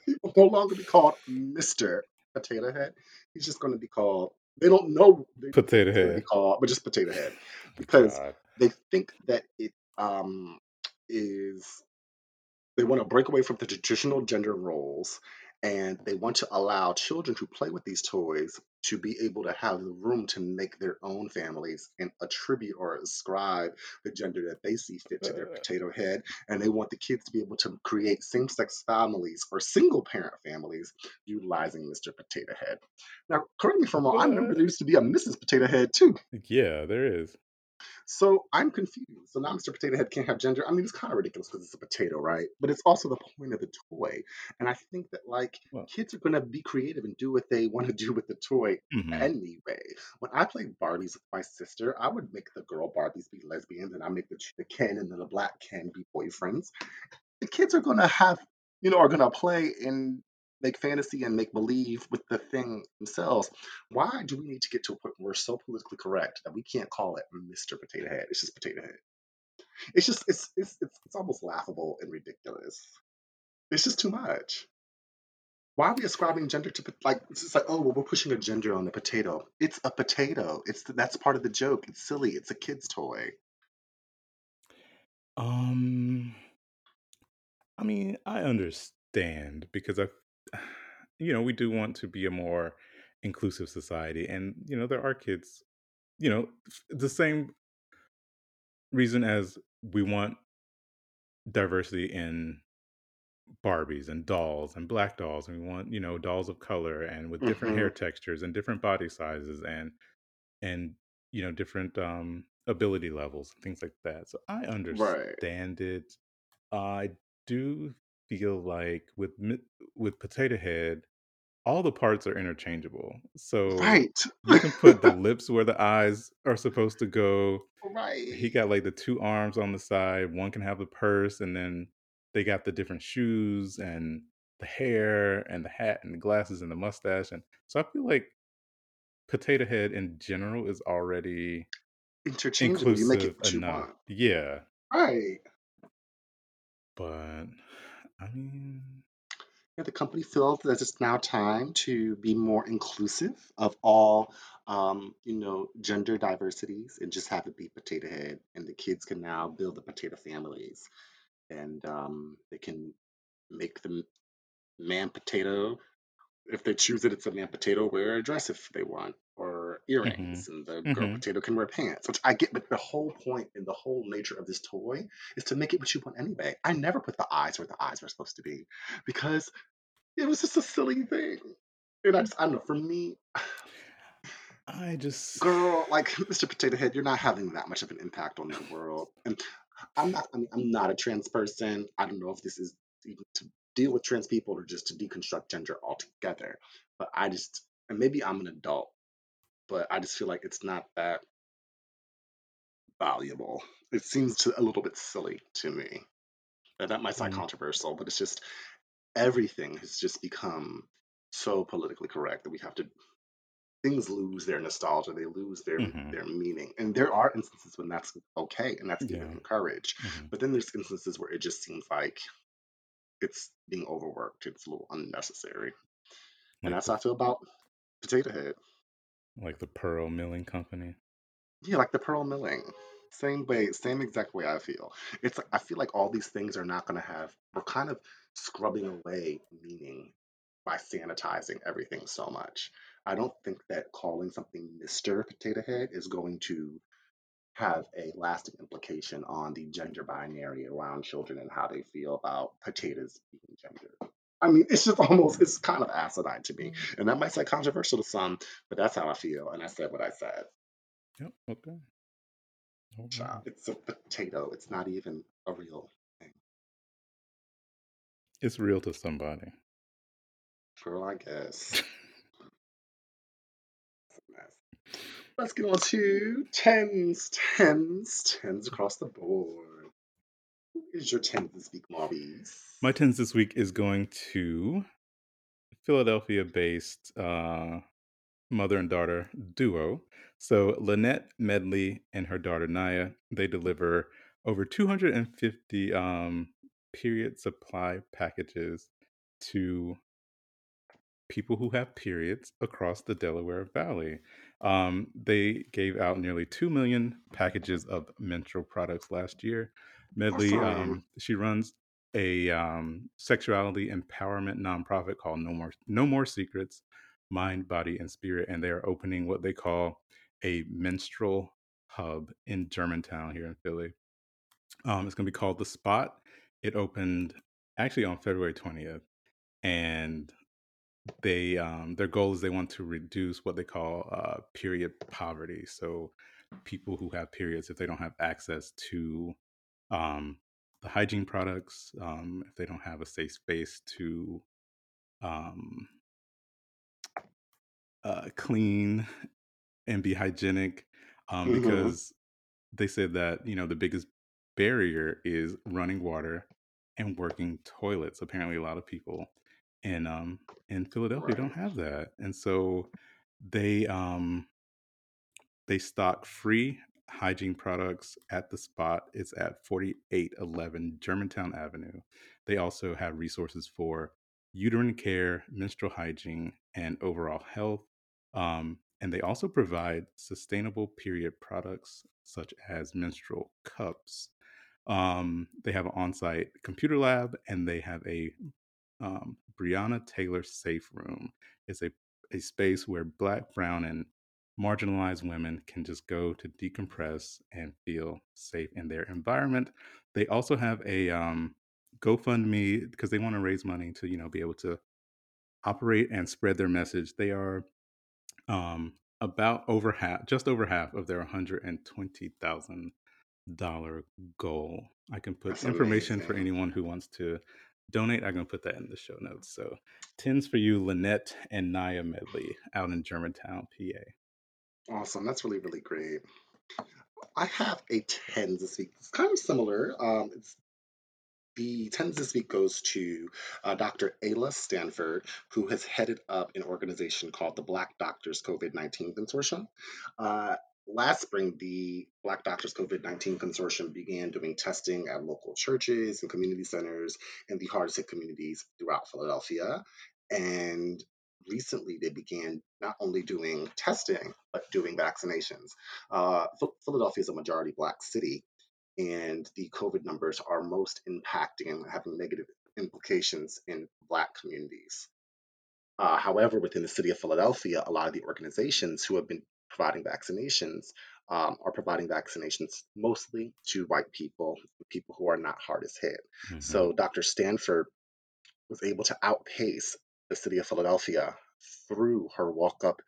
Speaker 2: he will no longer be called Mr. Potato Head. He's just going to be called They don't know they,
Speaker 3: Potato Head.
Speaker 2: called, but just Potato Head because
Speaker 3: God.
Speaker 2: they think that it um is they want to break away from the traditional gender roles and they want to allow children to play with these toys to be able to have the room to make their own families and attribute or ascribe the gender that they see fit to their
Speaker 3: Uh,
Speaker 2: potato head. And they want the kids to be able to create same sex families or single parent families utilizing Mr. Potato Head. Now, correct me if I'm wrong, I remember there used to be a Mrs. Potato Head too.
Speaker 3: Yeah, there is.
Speaker 2: So I'm confused. So now Mr. Potato Head can't have gender. I mean, it's kind of ridiculous because it's a potato, right? But it's also the point of the toy. And I think that like
Speaker 3: Well,
Speaker 2: kids are gonna be creative and do what they want to do with the toy
Speaker 3: mhm.
Speaker 2: anyway. When I played Barbies with my sister, I would make the girl Barbies be lesbians, and I make the, the Ken and the black Ken be boyfriends. The kids are gonna have, you know, are gonna play and make fantasy and make believe with the thing themselves. Why do we need to get to a point where we're so politically correct that we can't call it Mr. Potato Head? It's just Potato Head. It's just it's it's it's, it's almost laughable and ridiculous. It's just too much. Why are we ascribing gender to like it's just like oh well we're pushing a gender on the potato. It's a potato. It's that's part of the joke. It's silly. It's a kid's toy.
Speaker 3: Um, I mean, I understand because I, you know, we do want to be a more inclusive society, and you know, there are kids, you know, the same reason as we want diversity in Barbies and dolls and black dolls, and we want you know dolls of color and with different
Speaker 2: hmm
Speaker 3: hair textures and different body sizes and and you know different um ability levels and things like that. So I
Speaker 2: Right.
Speaker 3: understand it. I do feel like with with Potato Head, all the parts are interchangeable. So
Speaker 2: Right.
Speaker 3: you can put the (laughs) lips where the eyes are supposed to go.
Speaker 2: Right.
Speaker 3: He got like the two arms on the side. One can have the purse, and then they got the different shoes and the hair and the hat and the glasses and the mustache. And so I feel like Potato Head in general is already
Speaker 2: Interchangeable. You make it
Speaker 3: inclusive
Speaker 2: what you
Speaker 3: enough.
Speaker 2: want.
Speaker 3: Yeah.
Speaker 2: Right.
Speaker 3: But I mean,
Speaker 2: Yeah, the company feels that it's now time to be more inclusive of all, um, you know, gender diversities and just have it be potato head. And the kids can now build the potato families and um, they can make the man potato. If they choose it, it's a man potato, wear a dress if they want, or earrings, and the girl
Speaker 3: hmm
Speaker 2: potato can wear pants, which I get, but the whole point and the whole nature of this toy is to make it what you want anyway. I never put the eyes where the eyes were supposed to be because it was just a silly thing. And I just, I don't know, for me,
Speaker 3: I just
Speaker 2: girl, like (laughs) Mr. Potato Head, you're not having that much of an impact on the world. And I'm not, I mean, I'm not a trans person. I don't know if this is even to deal with trans people or just to deconstruct gender altogether. But I just, and maybe I'm an adult, but I just feel like it's not that valuable. It seems to, a little bit silly to me. And that might sound
Speaker 3: mm,
Speaker 2: controversial, but it's just everything has just become so politically correct that we have to things lose their nostalgia they lose their
Speaker 3: hmm
Speaker 2: their meaning and there are instances when that's okay and that's even
Speaker 3: yeah.
Speaker 2: encouraged
Speaker 3: hmm
Speaker 2: but then there's instances where it just seems like it's being overworked it's a little unnecessary and that's how i feel about potato head
Speaker 3: like the Pearl Milling Company.
Speaker 2: yeah like the pearl milling same way same exact way i feel it's i feel like all these things are not going to have we're kind of scrubbing away meaning by sanitizing everything so much i don't think that calling something mr potato head is going to have a lasting implication on the gender binary around children and how they feel about potatoes being gendered. I mean, it's just (laughs) almost, it's kind of asinine to me.
Speaker 3: Mm,
Speaker 2: And that might sound controversial to some, but that's how I feel. And I said what I said.
Speaker 3: Yep. Okay.
Speaker 2: Child, it's a potato. It's not even a real thing.
Speaker 3: It's real to somebody.
Speaker 2: Girl, I guess. (laughs) It's a mess. Let's get on to tens, tens, tens across the board. Is your tens this week, Marbies?
Speaker 3: My tens this week is going to Philadelphia-based uh, mother and daughter duo. So Lynette Medley and her daughter Naya, they deliver over 250 um, period supply packages to people who have periods across the Delaware Valley. Um, they gave out nearly 2 million packages of menstrual products last year. Medley, um, she runs a um, sexuality empowerment nonprofit called No More No More Secrets, Mind, Body, and Spirit, and they are opening what they call a menstrual hub in Germantown here in Philly. Um, it's going to be called the Spot. It opened actually on February twentieth, and they um, their goal is they want to reduce what they call uh, period poverty. So people who have periods, if they don't have access to um, the hygiene products, um, if they don't have a safe space to um, uh, clean and be hygienic, um,
Speaker 2: hmm
Speaker 3: because they said that you know the biggest barrier is running water and working toilets. Apparently, a lot of people in um, in Philadelphia
Speaker 2: Right.
Speaker 3: don't have that, and so they um, they stock free hygiene products at the spot. It's at 4811 Germantown Avenue. They also have resources for uterine care, menstrual hygiene, and overall health. Um, and they also provide sustainable period products such as menstrual cups. Um, they have an on site computer lab and they have a um, Breonna Taylor Safe Room. It's a, a space where Black, Brown, and marginalized women can just go to decompress and feel safe in their environment. They also have a um, GoFundMe because they want to raise money to you know be able to operate and spread their message. They are um, about over half, just over half of their one hundred and twenty thousand dollar goal. I can put
Speaker 2: That's
Speaker 3: information for anyone who wants to donate. I'm going to put that in the show notes. So, tens for you, Lynette and Naya Medley out in Germantown, PA.
Speaker 2: Awesome. That's really, really great. I have a 10 this week. It's kind of similar. Um, it's the 10 this week goes to uh, Dr. Ala Stanford, who has headed up an organization called the Black Doctors COVID 19 Consortium. Uh, last spring, the Black Doctors COVID 19 Consortium began doing testing at local churches and community centers in the hardest hit communities throughout Philadelphia. And recently, they began not only doing testing, but doing vaccinations. Uh, Philadelphia is a majority Black city, and the COVID numbers are most impacting and having negative implications in Black communities. Uh, however, within the city of Philadelphia, a lot of the organizations who have been providing vaccinations um, are providing vaccinations mostly to white people, people who are not hardest hit.
Speaker 3: Mhm.
Speaker 2: So Dr. Stanford was able to outpace the city of Philadelphia through her walk up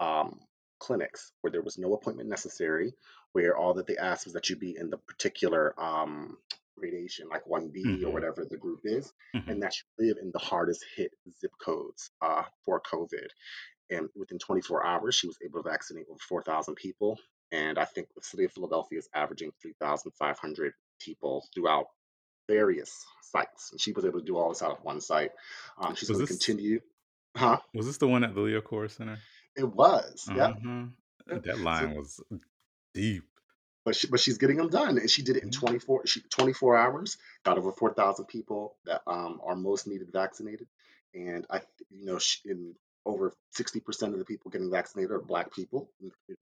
Speaker 2: um, clinics where there was no appointment necessary, where all that they asked was that you be in the particular um, gradation, like 1B or
Speaker 3: Mhm.
Speaker 2: whatever the group is,
Speaker 3: Mhm.
Speaker 2: and that you live in the hardest hit zip codes uh, for COVID. And within 24 hours, she was able to vaccinate over 4,000 people. And I think the city of Philadelphia is averaging 3,500 people throughout various sites. And she was able to do all this out of one site. Um, she's going to continue. Huh?
Speaker 3: was this the one at the Liacouras Center?
Speaker 2: It was.
Speaker 3: Uh-huh.
Speaker 2: yep.
Speaker 3: That
Speaker 2: So,
Speaker 3: line was deep.
Speaker 2: but she, but she's getting them done, and she did it in
Speaker 3: Mhm.
Speaker 2: 24 she, 24 hours. Got over 4,000 people that um, are most needed vaccinated, and I, you know, she, in over 60% of the people getting vaccinated are black people.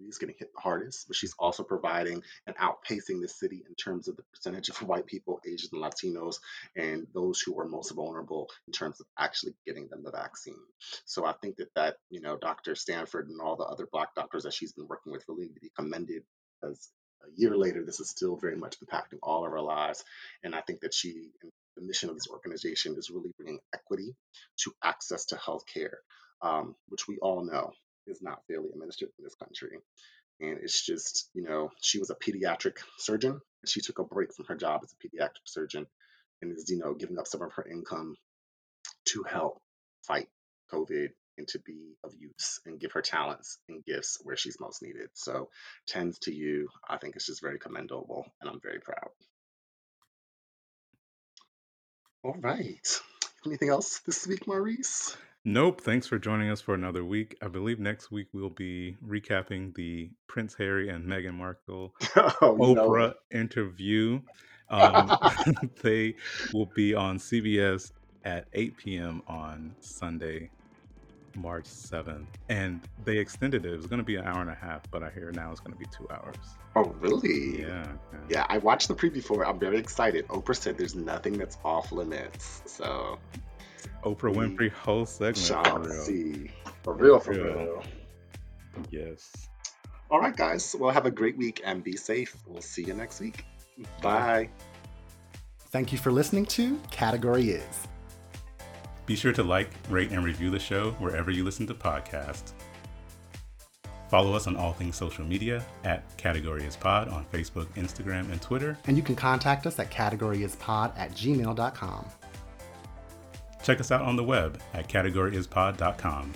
Speaker 2: It's getting hit the hardest, but she's also providing and outpacing the city in terms of the percentage of (laughs) white people, Asians, and Latinos, and those who are most vulnerable in terms of actually getting them the vaccine. So I think that that you know, Dr. Stanford and all the other black doctors that she's been working with really need to be commended because a year later, this is still very much impacting all of our lives. And I think that she, and the mission of this organization is really bringing equity to access to healthcare, um, which we all know is not fairly administered in this country. And it's just, you know, she was a pediatric surgeon. She took a break from her job as a pediatric surgeon and is, you know, giving up some of her income to help fight COVID and to be of use and give her talents and gifts where she's most needed. So, tends to you, I think it's just very commendable and I'm very proud. All right. Anything else this week, Maurice?
Speaker 3: Nope. Thanks for joining us for another week. I believe next week we'll be recapping the Prince Harry and Meghan Markle (laughs)
Speaker 2: oh,
Speaker 3: Oprah
Speaker 2: it.
Speaker 3: interview. Um, (laughs) (laughs) they will be on CBS at 8 p.m. on Sunday. March 7th. And they extended it. It was going to be an hour and a half, but I hear now it's going to be two hours.
Speaker 2: Oh, really?
Speaker 3: Yeah.
Speaker 2: Yeah, I watched the preview for it. I'm very excited. Oprah said there's nothing that's off limits. So,
Speaker 3: Oprah Winfrey whole segment.
Speaker 2: shall
Speaker 3: For real.
Speaker 2: see. For real, for
Speaker 3: real.
Speaker 2: real.
Speaker 3: Yes.
Speaker 2: All right, guys. Well, have a great week and be safe. We'll see you next week. Bye.
Speaker 1: Thank you for listening to Category Is.
Speaker 3: Be sure to like, rate, and review the show wherever you listen to podcasts. Follow us on all things social media at Category is Pod on Facebook, Instagram, and Twitter.
Speaker 1: And you can contact us at categoryispod at gmail.com.
Speaker 3: Check us out on the web at categoryispod.com.